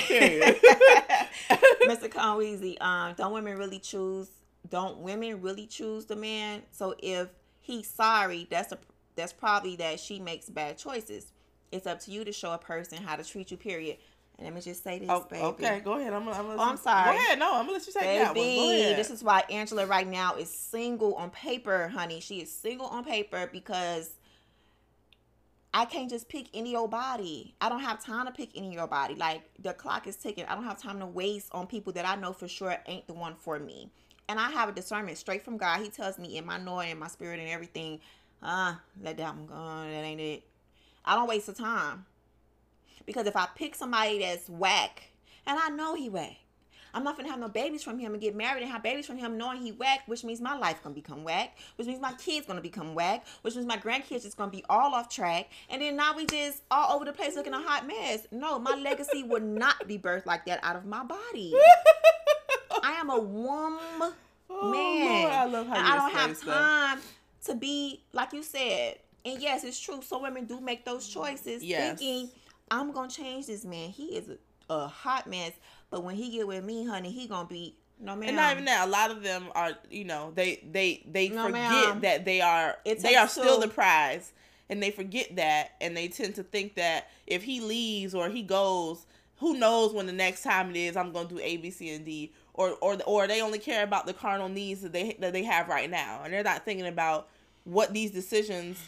Mr. Conweezy, um, don't women really choose? Don't women really choose the man? So if he's sorry, that's a that's probably that she makes bad choices it's up to you to show a person how to treat you. Period. And let me just say this, oh, baby. Okay, go ahead. I'm. I'm, oh, I'm sorry. Go ahead. No, I'm gonna let you say baby, that one. Go ahead. This is why Angela right now is single on paper, honey. She is single on paper because I can't just pick any old body. I don't have time to pick any old body. Like the clock is ticking. I don't have time to waste on people that I know for sure ain't the one for me. And I have a discernment straight from God. He tells me in my knowing, in my spirit, and everything. Ah, uh, let that one go. That ain't it. I don't waste the time. Because if I pick somebody that's whack, and I know he whack, I'm not gonna have no babies from him and get married and have babies from him knowing he whack, which means my life gonna become whack, which means my kids gonna become whack, which means my grandkids is gonna be all off track, and then now we just all over the place looking a hot mess. No, my legacy would not be birthed like that out of my body. I am a womb oh, man. Lord, I love how you I don't have time to be like you said and yes, it's true. Some women do make those choices yes. thinking, I'm gonna change this man. He is a, a, hot mess. But when he get with me, honey, he gonna be no man. And not even that. A lot of them are, you know, they they they no, forget ma'am. that they are they are still the prize. And they forget that and they tend to think that if he leaves or he goes, who knows when the next time it is I'm gonna do A, B, C, and D. Or or or they only care about the carnal needs that they that they have right now. And they're not thinking about what these decisions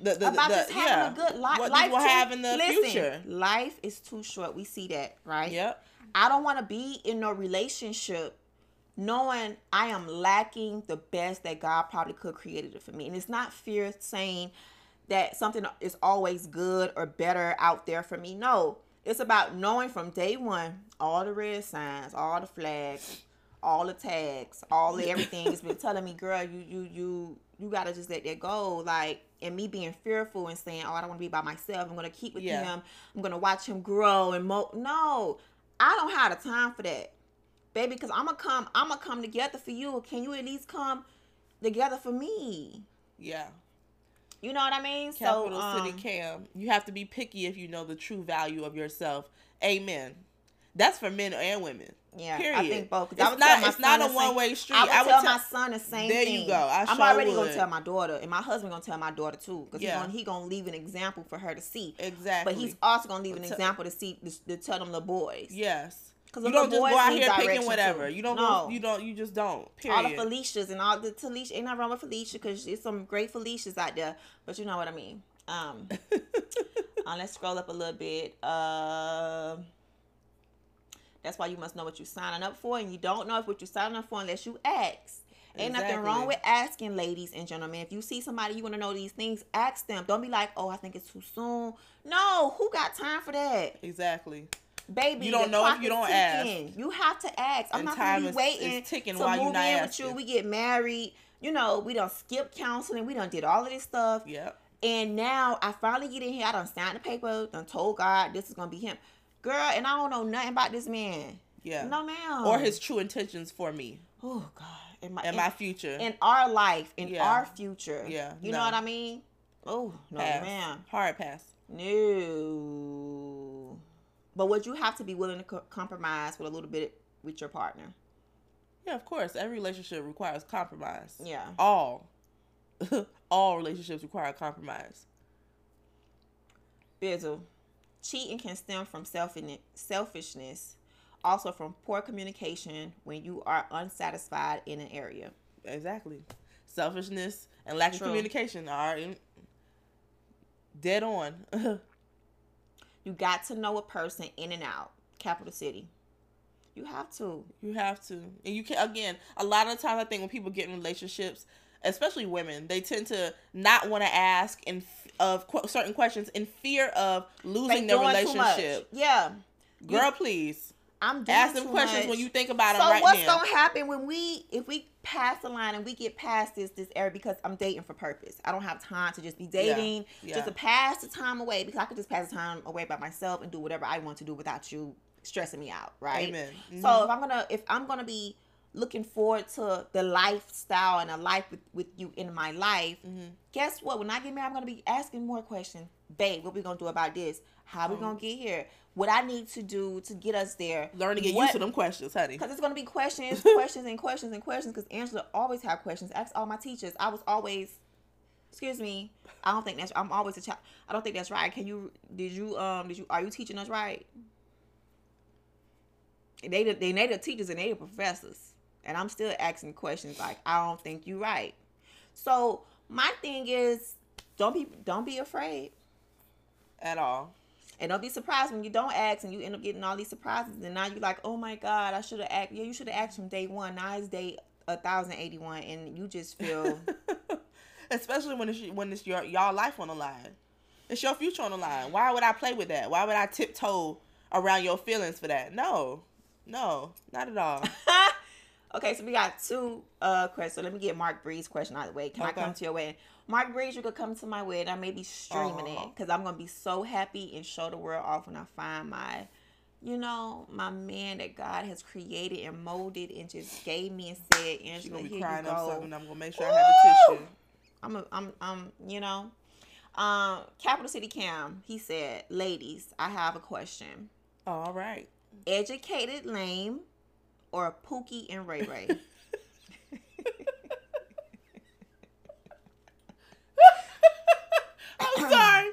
the, the, about the, just having yeah. a good life. What life will have in the listen, future. Life is too short. We see that, right? Yep. I don't want to be in no relationship knowing I am lacking the best that God probably could created it for me. And it's not fear saying that something is always good or better out there for me. No. It's about knowing from day one all the red signs, all the flags, all the tags, all the everything. has been telling me, girl, you you you you gotta just let that go. Like, and me being fearful and saying, oh, I don't want to be by myself. I'm gonna keep with Yeah. him. I'm gonna watch him grow and mo. No, I don't have the time for that, baby. Because I'm gonna come. I'm gonna come together for you. Can you at least come together for me? Yeah. You know what I mean? Capital so, City um, Cam. You have to be picky if you know the true value of yourself. Amen. That's for men and women. Yeah, Period. I think both. It's I would not. It's not a one way street. I would I would tell tell my son the same There thing. you go. I am sure already would. gonna tell my daughter, and my husband gonna tell my daughter too, because Yeah. he gonna he gonna leave an example for her to see. exactly. But he's also gonna leave an example to see to, to tell them the boys. yes. 'Cause You don't just go out here picking whatever. too. You don't. No. Go, you don't. You just don't. All the Felicias and all the Talisha ain't nothing wrong with Felicia because there's some great Felicias out there, but you know what I mean. Um, uh, let's scroll up a little bit. Uh, that's why you must know what you're signing up for, and you don't know if what you're signing up for unless you ask. Ain't nothing wrong with asking, ladies and gentlemen. If you see somebody you want to know these things, ask them. Don't be like, "Oh, I think it's too soon." No, who got time for that, exactly. baby? You don't know if you is don't ask. You have to ask. I'm And not gonna is- be waiting is ticking to while move not in with you. We get married. You know, we don't skip counseling. We don't did all of this stuff. Yep. And now I finally get in here. I don't sign the paper. Done told God this is gonna be him, girl. And I don't know nothing about this man. Yeah. No, ma'am. Or his true intentions for me Oh God. In my, and in, my future. in our life, in Yeah. our future. Yeah, You no. know what I mean? Oh no, pass. ma'am. Hard pass. No. But would you have to be willing to co- compromise with a little bit with your partner? Yeah, of course. Every relationship requires compromise. Yeah. All. All relationships require compromise. Bizzle. Cheating can stem from selfishness, also from poor communication when you are unsatisfied in an area. Exactly. Selfishness and lack True. of communication are in, dead on. You got to know a person in and out. Capital city. You have to. you have to. And you can again, a lot of times I think when people get in relationships, especially women, they tend to not want to ask in of qu- certain questions in fear of losing their doing too much. relationship. Yeah. You- Girl, please. I'm doing Ask them questions much. when you think about it. so right what's now. gonna happen when we if we pass the line and we get past this this area because I'm dating for purpose. I don't have time to just be dating yeah. just to pass the time away because I could just pass the time away by myself and do whatever I want to do without you stressing me out, right? Amen. Mhm. So if I'm gonna if I'm gonna be looking forward to the lifestyle and a life with, with you in my life, Mhm. guess what? When I get married, I'm gonna be asking more questions. Babe, what we gonna do about this? How we gonna get here? What I need to do to get us there? learn to get What- used to them questions, honey. because it's gonna be questions, questions, and questions and questions. Because Angela always have questions. Ask all my teachers. I was always, excuse me. I don't think that's. I'm always a child. I don't think that's right. Can you? Did you? Um. Did you? Are you teaching us right? They the- they native teachers and native professors, and I'm still asking questions like I don't think you're right. So my thing is, don't be don't be afraid. At all. And don't be surprised when you don't ask and you end up getting all these surprises. And now you're like, oh my God, I should have asked. Yeah, you should have asked from day one. Now it's day 1081. And you just feel, Especially when it's when it's your y'all life on the line. It's your future on the line. Why would I play with that? Why would I tiptoe around your feelings for that? No. No, not at all. okay, so we got two uh questions. So let me get Mark Breed's question out of the way. Can Okay. I come to your wedding? Mark Breed, you could come to my wedding. I may be streaming Aw. it because I'm going to be so happy and show the world off when I find my. You know, my man that God has created and molded and just gave me and said, She's gonna be here you crying up go. something. I'm gonna make sure I have a tissue. I'm a, I'm I'm you know. Um Capital City Cam, he said, Ladies, I have a question. All right. Educated lame or Pookie and Ray Ray? I'm sorry.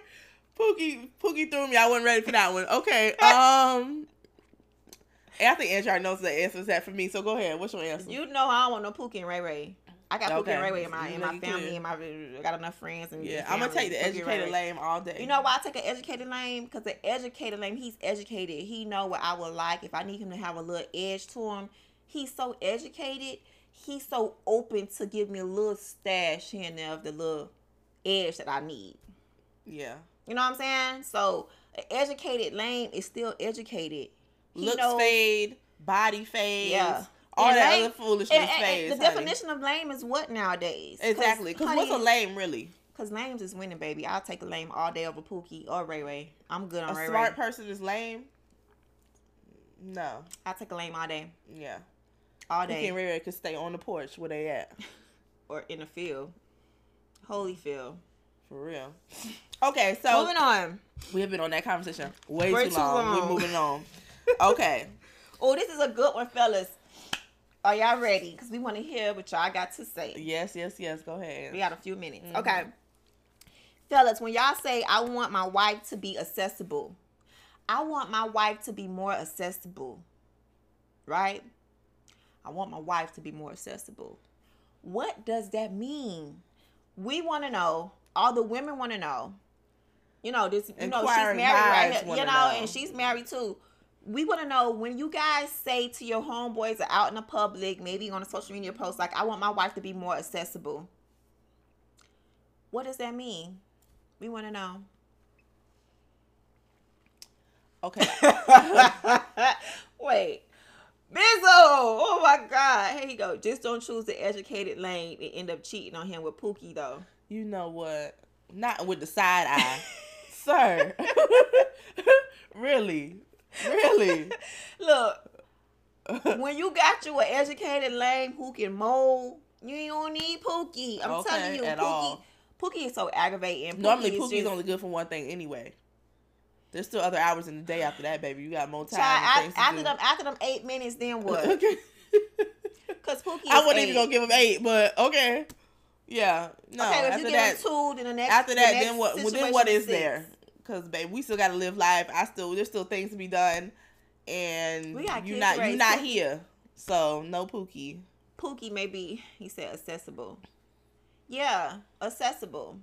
Pookie Pookie threw me. I wasn't ready for that one. Okay. Um I think Andrew knows the answer to that for me. So go ahead. What's your answer? you know I don't want no Pookie and Ray Ray. I got Pookie Okay. and Ray in my make my family and my I got enough friends and yeah, I'm gonna take the Pookie educated lame all day. You know why I take an educated lame? Because the educated lame, he's educated. He know what I would like. If I need him to have a little edge to him, he's so educated. He's so open to give me a little stash here and there of the little edge that I need. Yeah. You know what I'm saying? So an educated lame is still educated. He Looks knows- fade, body fade, Yeah. All And that lame- other foolishness And, and the honey. definition of lame is what nowadays? Exactly. Because what's a lame really? Because lames is winning, baby. I'll take a lame all day over Pookie or Ray Ray. I'm good on A Ray A smart person is lame. No. I'll take a lame all day. Yeah. All Pookie day. and Ray could stay on the porch where they at. or in the field. Holy field. For real. Okay, so Moving on. we have been on that conversation way, too, too long. long. We're moving on. Okay. Oh, this is a good one, fellas. Are y'all ready? Because we want to hear what y'all got to say. yes, yes, yes. Go ahead. We got a few minutes. Mhm. Okay. Fellas, when y'all say, I want my wife to be accessible, I want my wife to be more accessible. Right? I want my wife to be more accessible. What does that mean? We want to know. All the women want to know. You know, this, you know, she's married right here, you know, know. and she's married too. We want to know when you guys say to your homeboys or out in the public, maybe on a social media post, like, I want my wife to be more accessible. What does that mean? We want to know. Okay. Wait. Bizzo! Oh my God. Here you go. Just don't choose the educated lane and end up cheating on him with Pookie, though. you know what? Not with the side eye. Sir. really? Really? Look, when you got you an educated lame who can mold, you don't need Pookie. I'm Okay, telling you, at Pookie. all. Pookie is so aggravating. Pookie Normally, is Pookie's just- only good for one thing anyway. There's still other hours in the day after that, baby. You got more time. Child, and af- things to after do. them, after them eight minutes, then what? okay. Because Pookie. I is wouldn't eight. even gonna give him eight, but okay. Yeah. No. okay, if after you give that, him two, then the next. after the that, next then what? Well, then what is six. there? Because babe, we still gotta live life. I still there's still things to be done, and you kids not you raise. not here, so no Pookie. Pookie maybe he said, accessible. Yeah, accessible.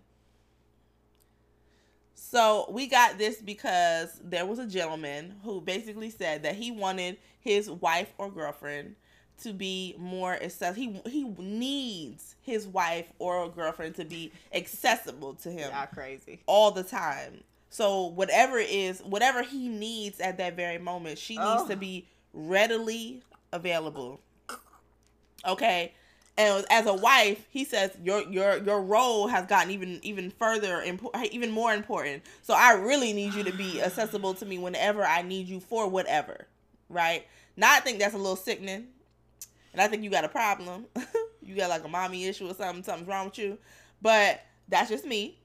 So we got this because there was a gentleman who basically said that he wanted his wife or girlfriend to be more accessible. He he needs his wife or girlfriend to be accessible to him Y'all crazy. all the time. So whatever it is, whatever he needs at that very moment, she needs Oh. to be readily available. Okay. And as a wife, he says your your your role has gotten even even further impo- even more important. So I really need you to be accessible to me whenever I need you for whatever, right? Now I think that's a little sickening, and I think you got a problem. you got like a mommy issue or something. Something's wrong with you, but that's just me.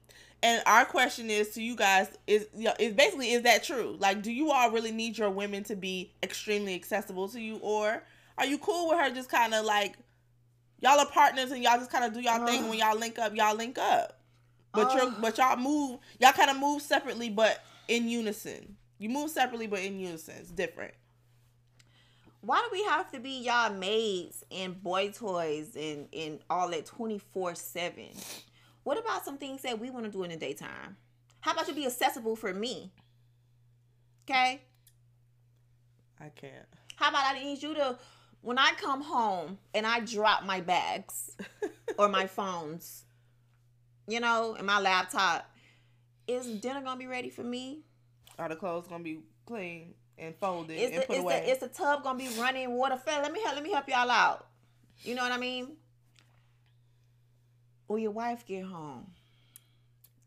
And our question is to you guys is you know, is basically is that true? Like, do you all really need your women to be extremely accessible to you, or are you cool with her just kind of like y'all are partners and y'all just kind of do y'all thing when y'all link up, y'all link up. But you're, uh. but y'all move y'all kind of move separately but in unison. You move separately but in unison. It's different. Why do we have to be y'all maids and boy toys and, and all that 24 7? What about some things that we want to do in the daytime? How about you be accessible for me? Okay? I can't. How about I need you to, when I come home and I drop my bags or my phones, you know, and my laptop, is dinner gonna be ready for me? Are the clothes gonna be clean and folded Is and the, put is, away? the, is the tub gonna be running water? Let me help, let me help y'all out. You know what I mean? Or your wife get home.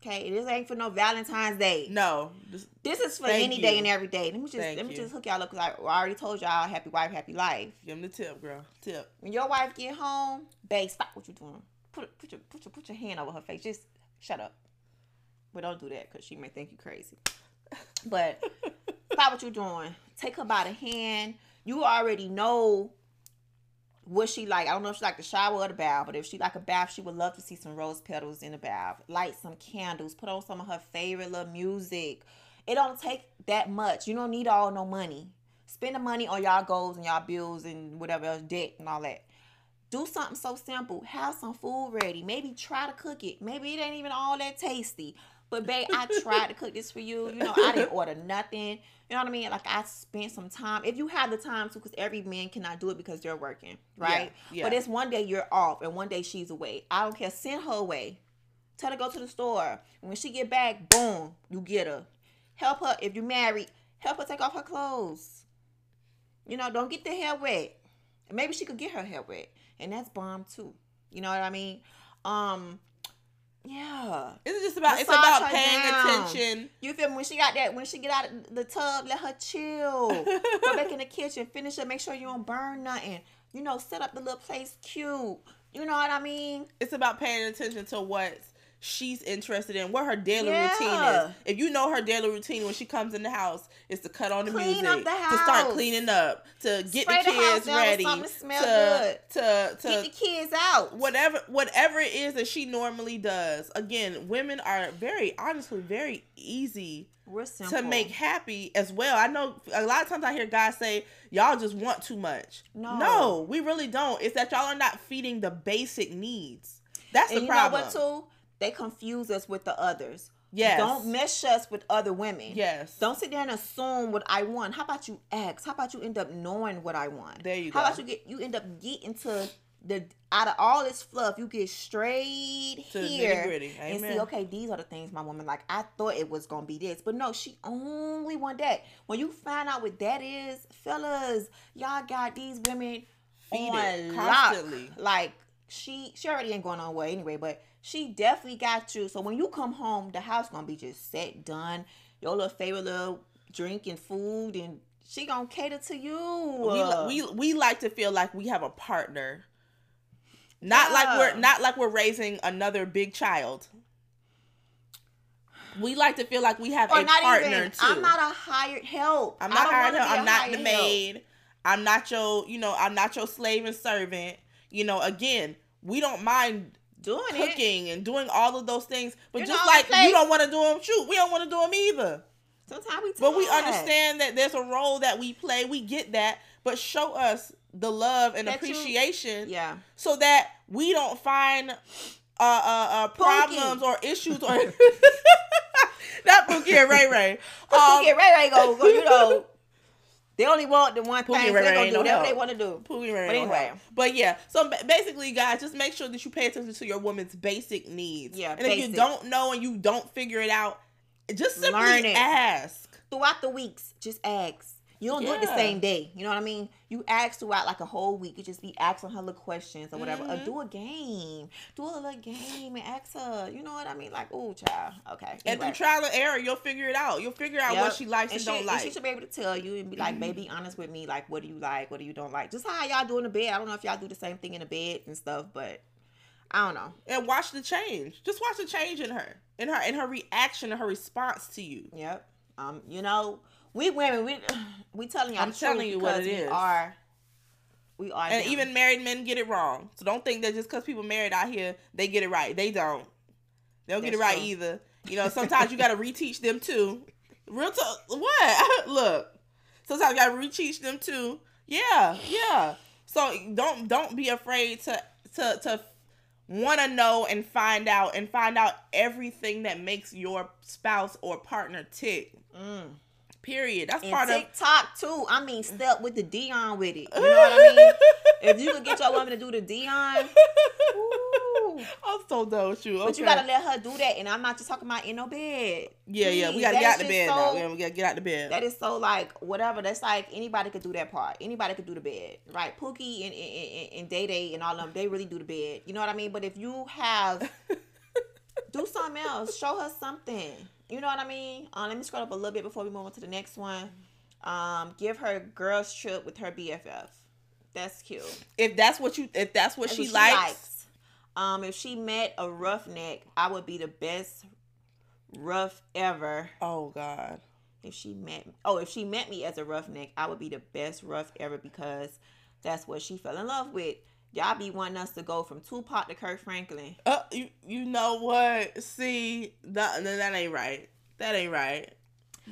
Okay, this ain't for no Valentine's Day. no, just, This is for any day and every day. Let me just Thank let me you. just hook y'all up because I already told y'all happy wife, happy life. give them the tip, girl. Tip. When your wife get home, babe, stop what you're doing. Put put your put your put your hand over her face. Just shut up. But don't do that because she may think you crazy. But stop what you're doing. Take her by the hand. You already know what she like. I don't know if she like the shower or the bath, but if she like a bath, she would love to see some rose petals in the bath. Light some candles. Put on some of her favorite little music. It don't take that much. You don't need all no money. Spend the money on y'all goals and y'all bills and whatever else, debt and all that. Do something so simple. Have some food ready. Maybe try to cook it. Maybe it ain't even all that tasty. But babe, I tried to cook this for you. You know, I didn't order nothing. You know what I mean? Like I spent some time. If you have the time to, because every man cannot do it because they're working, right? Yeah, yeah. But it's one day you're off and one day she's away. I don't care. Send her away. Tell her to go to the store. When she get back, boom, you get her. Help her if you're married. Help her take off her clothes. You know, don't get the hair wet. Maybe she could get her hair wet, and that's bomb too. You know what I mean? Um, yeah. It's just about it's about paying down. attention. You feel me? When she got that, when she get out of the tub, let her chill. Go back in the kitchen, finish it, make sure you don't burn nothing. You know, set up the little place cute. You know what I mean? It's about paying attention to what she's interested in, what her daily Yeah. routine is. If you know her daily routine when she comes in the house is to cut on the Clean music, the to start cleaning up, to get Spray the the kids with ready, that smell to, to Get the kids out. whatever whatever it is that she normally does. Again, women are very honestly very easy to make happy as well. I know a lot of times I hear guys say, "Y'all just want too much." No. no, we really don't. It's that y'all are not feeding the basic needs. That's and the you problem. know what too? They confuse us with the others. Yes. Don't mesh us with other women. Yes. Don't sit there and assume what I want. How about you ask? How about you end up knowing what I want? There you How go. How about you get you end up getting to the out of all this fluff, you get straight To here and see, okay, these are the things my woman like. I thought it was gonna be this, but no, she only want that. When you find out what that is, fellas, y'all got these women Feed on it lock. Like she, she already ain't going nowhere anyway, but she definitely got you. So when you come home, the house gonna be just set, done. Your little favorite little drink and food, and she gonna cater to you. we, we we like to feel like we have a partner. Not like we're not like we're raising another big child. We like to feel like we have or a partner even. too. I'm not a hired help. I'm not hired help. I'm not the help. maid. I'm not your, you know, I'm not your slave and servant. You know, again, we don't mind Doing it. cooking and doing all of those things, but You just like place- you don't want to do them, shoot, we don't want to do them either. Sometimes we. But we tired. understand that there's a role that we play. We get that, but show us the love and That you- appreciation Yeah. so that we don't find uh uh, uh problems or issues or not Pookie and Ray Ray. Um, Pookie and Ray Ray go, go, you know, they only want the one Pookie thing. and So they Ray gonna do no whatever they want to do. Pookie Ray But anyway. help. But yeah, so basically, guys, just make sure that you pay attention to your woman's basic needs. Yeah, and if you don't know and you don't figure it out, just simply ask. Throughout the weeks, just ask. You don't do it the same day. You know what I mean? You ask throughout like a whole week. You just be asking her little questions or whatever. Or Mhm. do a game. Do a little game and ask her. You know what I mean? Like, oh, child. Okay. And through trial and error, you'll figure it out. You'll figure out what she likes and, she, don't like. she should be able to tell you and be like, baby, honest with me. Like, what do you like? What do you don't like? Just how y'all do in the bed. I don't know if y'all do the same thing in the bed and stuff, but I don't know. and watch the change. Just watch the change in her, in her, in her reaction and her response to you. Yep. Um, you know, we women, we we telling y'all I'm telling you what it we is. Are we are And them. even married men get it wrong. So don't think that just because people married out here, they get it right. They don't. They don't get it right true. either. You know, sometimes you got to reteach them too. Real talk. What? Look. Sometimes you got to reteach them too. Yeah, yeah. So don't don't be afraid to to to want to know and find out and find out everything that makes your spouse or partner tick. Mm. Period. That's and part of TikTok too. I mean, step with the Dion with it. You know what I mean? if you could get your woman to do the Dion, ooh. I'm so done with you. but you gotta let her do that. And I'm not just talking about in no bed. Yeah, yeah, we gotta get out the bed so-. Yeah, we gotta get out the bed. That is so like whatever. That's like anybody could do that part. Anybody could do the bed, right? Pookie and and, and, and Day Day and all of them, they really do the bed. You know what I mean? But if you have do something else, show her something. You know what I mean? Uh, let me scroll up a little bit before we move on to the next one. Um, give her a girls trip with her BFF. That's cute. if that's what you, if that's what That's she, what likes, Um, if she met a roughneck, I would be the best rough ever. oh god, if she met oh if she met me as a roughneck i would be the best rough ever because that's what she fell in love with y'all be wanting us to go from tupac to kirk franklin uh, you you know what? See, that that ain't right. That ain't right.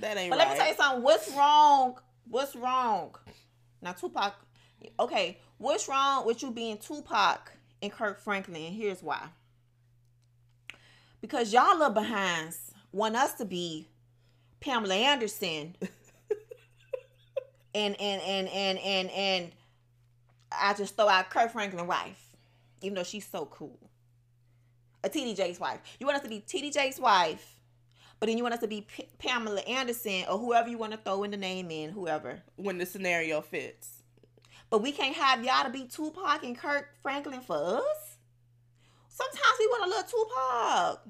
That ain't but right. But let me tell you something what's wrong what's wrong now tupac okay what's wrong with you being tupac and kirk franklin and here's why because y'all little behinds want us to be pamela anderson and and and and and and I just throw out Kirk Franklin wife, even though she's so cool. a TD Jakes wife. You want us to be TD Jakes wife, but then you want us to be P- Pamela Anderson or whoever you want to throw in the name in, whoever. When the scenario fits. But we can't have y'all to be Tupac and Kirk Franklin for us. Sometimes we want a little Tupac.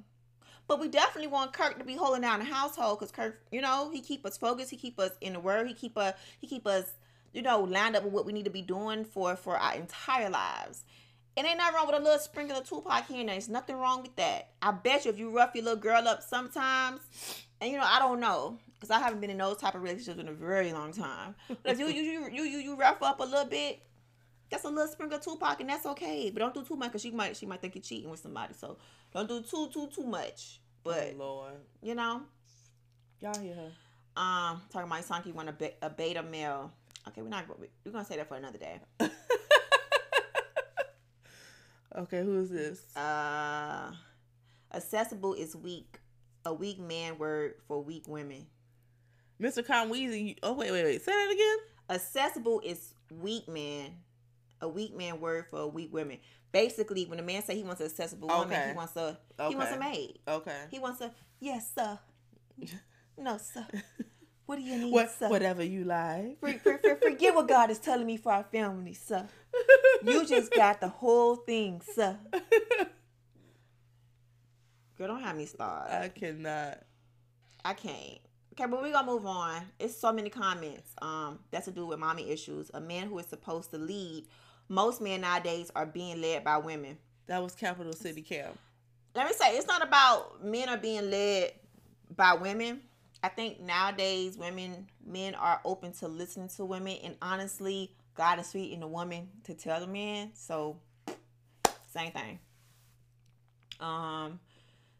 But we definitely want Kirk to be holding down the household because Kirk, you know, he keep us focused. He keep us in the word. He keep us, he keep us, you know, lined up with what we need to be doing for for our entire lives. And ain't nothing wrong with a little sprinkle of Tupac here and there. There's nothing wrong with that. I bet you if you rough your little girl up sometimes, and you know, I don't know, because I haven't been in those type of relationships in a very long time. But if you you you you you, you rough up a little bit, that's a little sprinkle of Tupac, and that's okay. But don't do too much because she might she might think you're cheating with somebody. So don't do too too too much. But oh, Lord. you know, Y'all hear her. um, talking about Sanky want a, be- a beta male. Okay, we're not we're gonna say that for another day. Okay, who is this? Uh, accessible is weak. A weak man word for weak women. Mr. Conweezy. Oh, wait, wait, wait. Say that again. Accessible is weak man. A weak man word for a weak woman. Basically, when a man say he wants an accessible woman, he wants a he wants a maid. Okay. He wants a yes sir. No sir. What do you need, What, sir? whatever you like. For, for, for, forget what God is telling me for our family, sir. You just got the whole thing, sir. Girl, don't have me start. I cannot. I can't. Okay, but we're gonna move on. It's so many comments. Um, that's to do with mommy issues. A man who is supposed to lead. Most men nowadays are being led by women. That was Capital City Cam. Let me say, it's not about men are being led by women. I think nowadays women, men are open to listening to women, and honestly, God is sweet in the woman to tell the man. So, same thing. Um,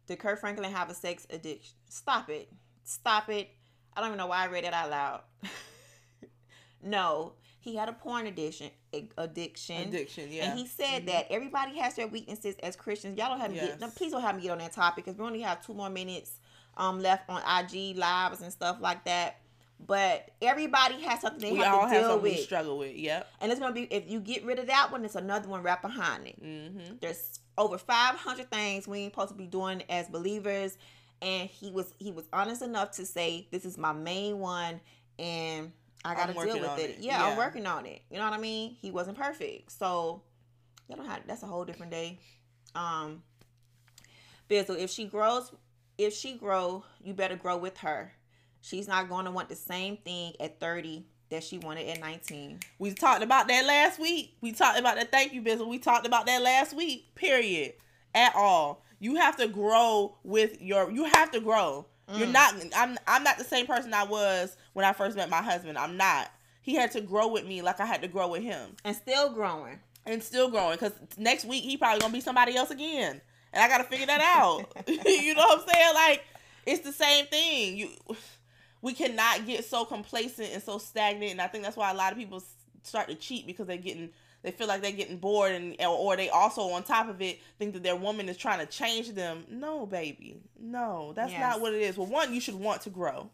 did Kirk Franklin have a sex addiction? Stop it. Stop it. I don't even know why I read it out loud. no, he had a porn addiction. Addiction. Addiction, yeah. And he said that everybody has their weaknesses as Christians. Y'all don't have me Yes. get no, please don't have me get on that topic because we only have two more minutes um left on IG lives and stuff like that. But everybody has something they we have all to have deal we with. struggle with. Yep. And it's gonna be if you get rid of that one, it's another one right behind it. Mm-hmm. There's over five hundred things we ain't supposed to be doing as believers. And he was he was honest enough to say this is my main one and I gotta deal with it. it. Yeah, I'm working on it. You know what I mean? He wasn't perfect. So you don't have that's a whole different day. Um Bizzle, if she grows if she grow, you better grow with her. She's not gonna want the same thing at 30 that she wanted at 19. We talked about that last week. We talked about that. Thank you, business. We talked about that last week. Period. At all. You have to grow with your. You have to grow. You're Mm. not. I'm. I'm not the same person I was when I first met my husband. I'm not. He had to grow with me like I had to grow with him, And still growing. and still growing. Because next week he probably gonna be somebody else again, and I gotta figure that out. you know what I'm saying? Like it's the same thing. You. We cannot get so complacent and so stagnant, and I think that's why a lot of people start to cheat because they're getting they feel like they're getting bored and or they also on top of it think that their woman is trying to change them no baby no that's Yes. not what it is well one you should want to grow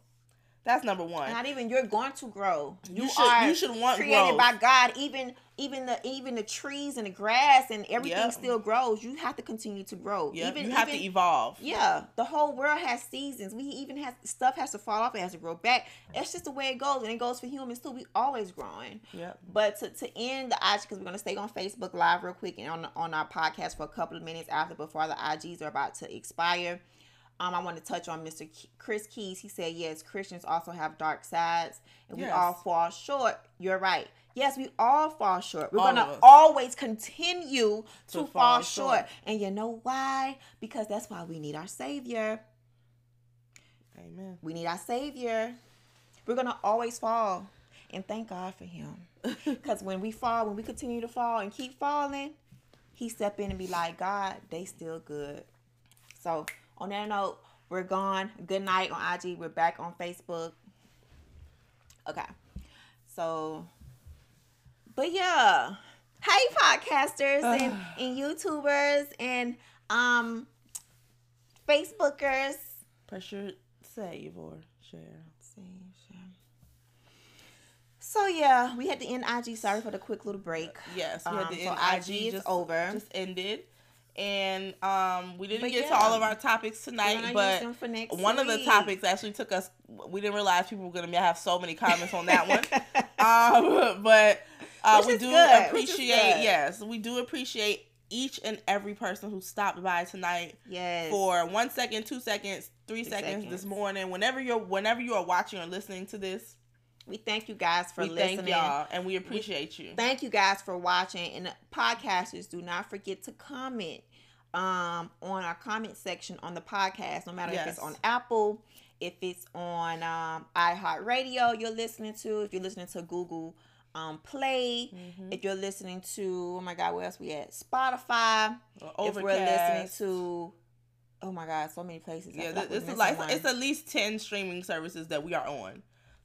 that's number one Not even you're going to grow. You should- you should want created growth. by God. Even even the even the trees and the grass and everything Yep. still grows. You have to continue to grow. yeah even you have even, to evolve Yeah, the whole world has seasons. We even have stuff has to fall off. It has to grow back. That's just the way it goes, and it goes for humans too. We always growing. Yeah. But to, to end the IG, because we're gonna stay on Facebook Live real quick and on on our podcast for a couple of minutes after before the IGs are about to expire. Um, I want to touch on Mr. Ke- Chris Keys. He said, "Yes, Christians also have dark sides, and we all fall short." You're right. Yes, we all fall short. We're All gonna always continue to, To fall, fall short. short. and you know why? Because that's why we need our Savior. amen We need our Savior. We're gonna always fall, and thank God for Him. Because when we fall, when we continue to fall and keep falling, He step in and be like, God, they still good. So on that note, we're gone. Good night on IG. We're back on Facebook. Okay. So, but yeah. Hey podcasters and, and YouTubers and um Facebookers. pressure save or share Save, share. So yeah, we had to end IG. Sorry for the quick little break. yes we Um, had to so end IG is just, over. just ended And um, we didn't But get to all of our topics tonight, but them for next one of the topics actually took us. We didn't realize people were gonna have so many comments on that one. um, but uh, we do good, appreciate. Yes, we do appreciate each and every person who stopped by tonight yes. for one second, two seconds, three Two seconds, this morning. Whenever you're, whenever you are watching or listening to this, we thank you guys for we listening. thank y'all and we appreciate you. Thank you guys for watching. And podcasters, do not forget to comment um, on our comment section on the podcast, no matter if it's on Apple, if it's on um, iHeartRadio, you're listening to, if you're listening to Google um, Play, Mhm. if you're listening to, oh my God, where else we at? Spotify. If we're listening to, oh my God, so many places. Yeah, feel th- like we're this is like one. it's at least ten streaming services that we are on.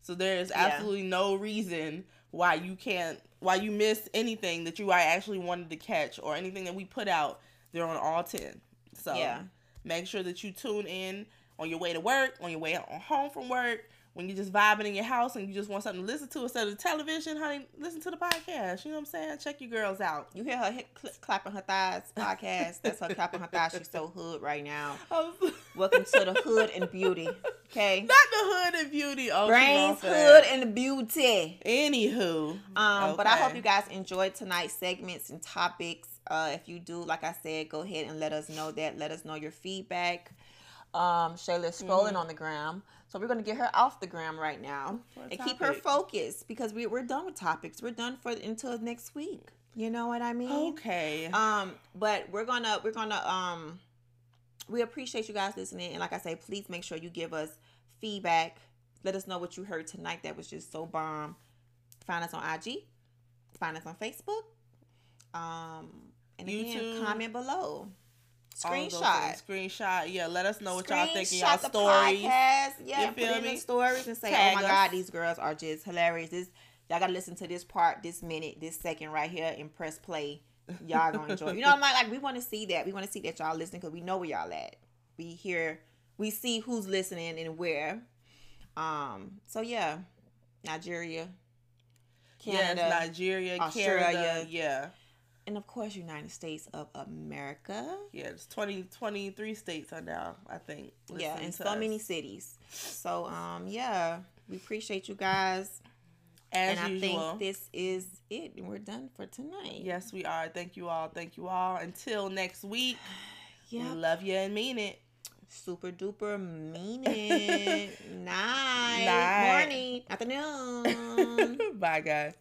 So there is Yeah. absolutely no reason why you can't, why you miss anything that you I actually wanted to catch or anything that we put out. They're on all ten. So Yeah. make sure that you tune in on your way to work, on your way home from work, when you're just vibing in your house and you just want something to listen to instead of the television, honey, listen to the podcast. You know what I'm saying? Check your girls out. You hear her hit, cl- clapping her thighs podcast. That's her clapping her thighs. She's so hood right now. Welcome to the hood and beauty. Okay. Not the hood and beauty. Oh, Brains, hood, and beauty. Anywho, Um, but I hope you guys enjoyed tonight's segments and topics. Uh, if you do, like I said, go ahead and let us know that. Let us know your feedback. Um, Shayla's scrolling Mm-hmm. on the gram, so we're gonna get her off the gram right now and keep her focused because we, we're done with topics. We're done for until next week. You know what I mean? Okay. Um, but we're gonna we're gonna um we appreciate you guys listening and like I say, please make sure you give us feedback. Let us know what you heard tonight that was just so bomb. Find us on IG, find us on Facebook. Um and again, YouTube. comment below. Screenshot. Screenshot. Yeah, let us know what y'all think in y'all the stories. podcast. Yeah, You put feel in me? the stories and say, Tag "Oh my us. God, these girls are just hilarious." This y'all gotta listen to this part, this minute, this second right here, and press play. Y'all gonna enjoy. You know, what I'm like, like we want to see that. We want to see that y'all listening because we know where y'all at. We hear, we see who's listening and where. Um. So yeah, Nigeria, Canada, yes, Nigeria, Australia. Canada. Yeah. And of course United States of America. Yeah, it's 20, 23 states are now, I think. yeah and so us. many cities so um yeah we appreciate you guys As and usual. i think this is it and we're done for tonight yes, we are. Thank you all. Thank you all. Until next week, yeah we love you and mean it. super duper mean it night, Night. morning afternoon Bye, guys.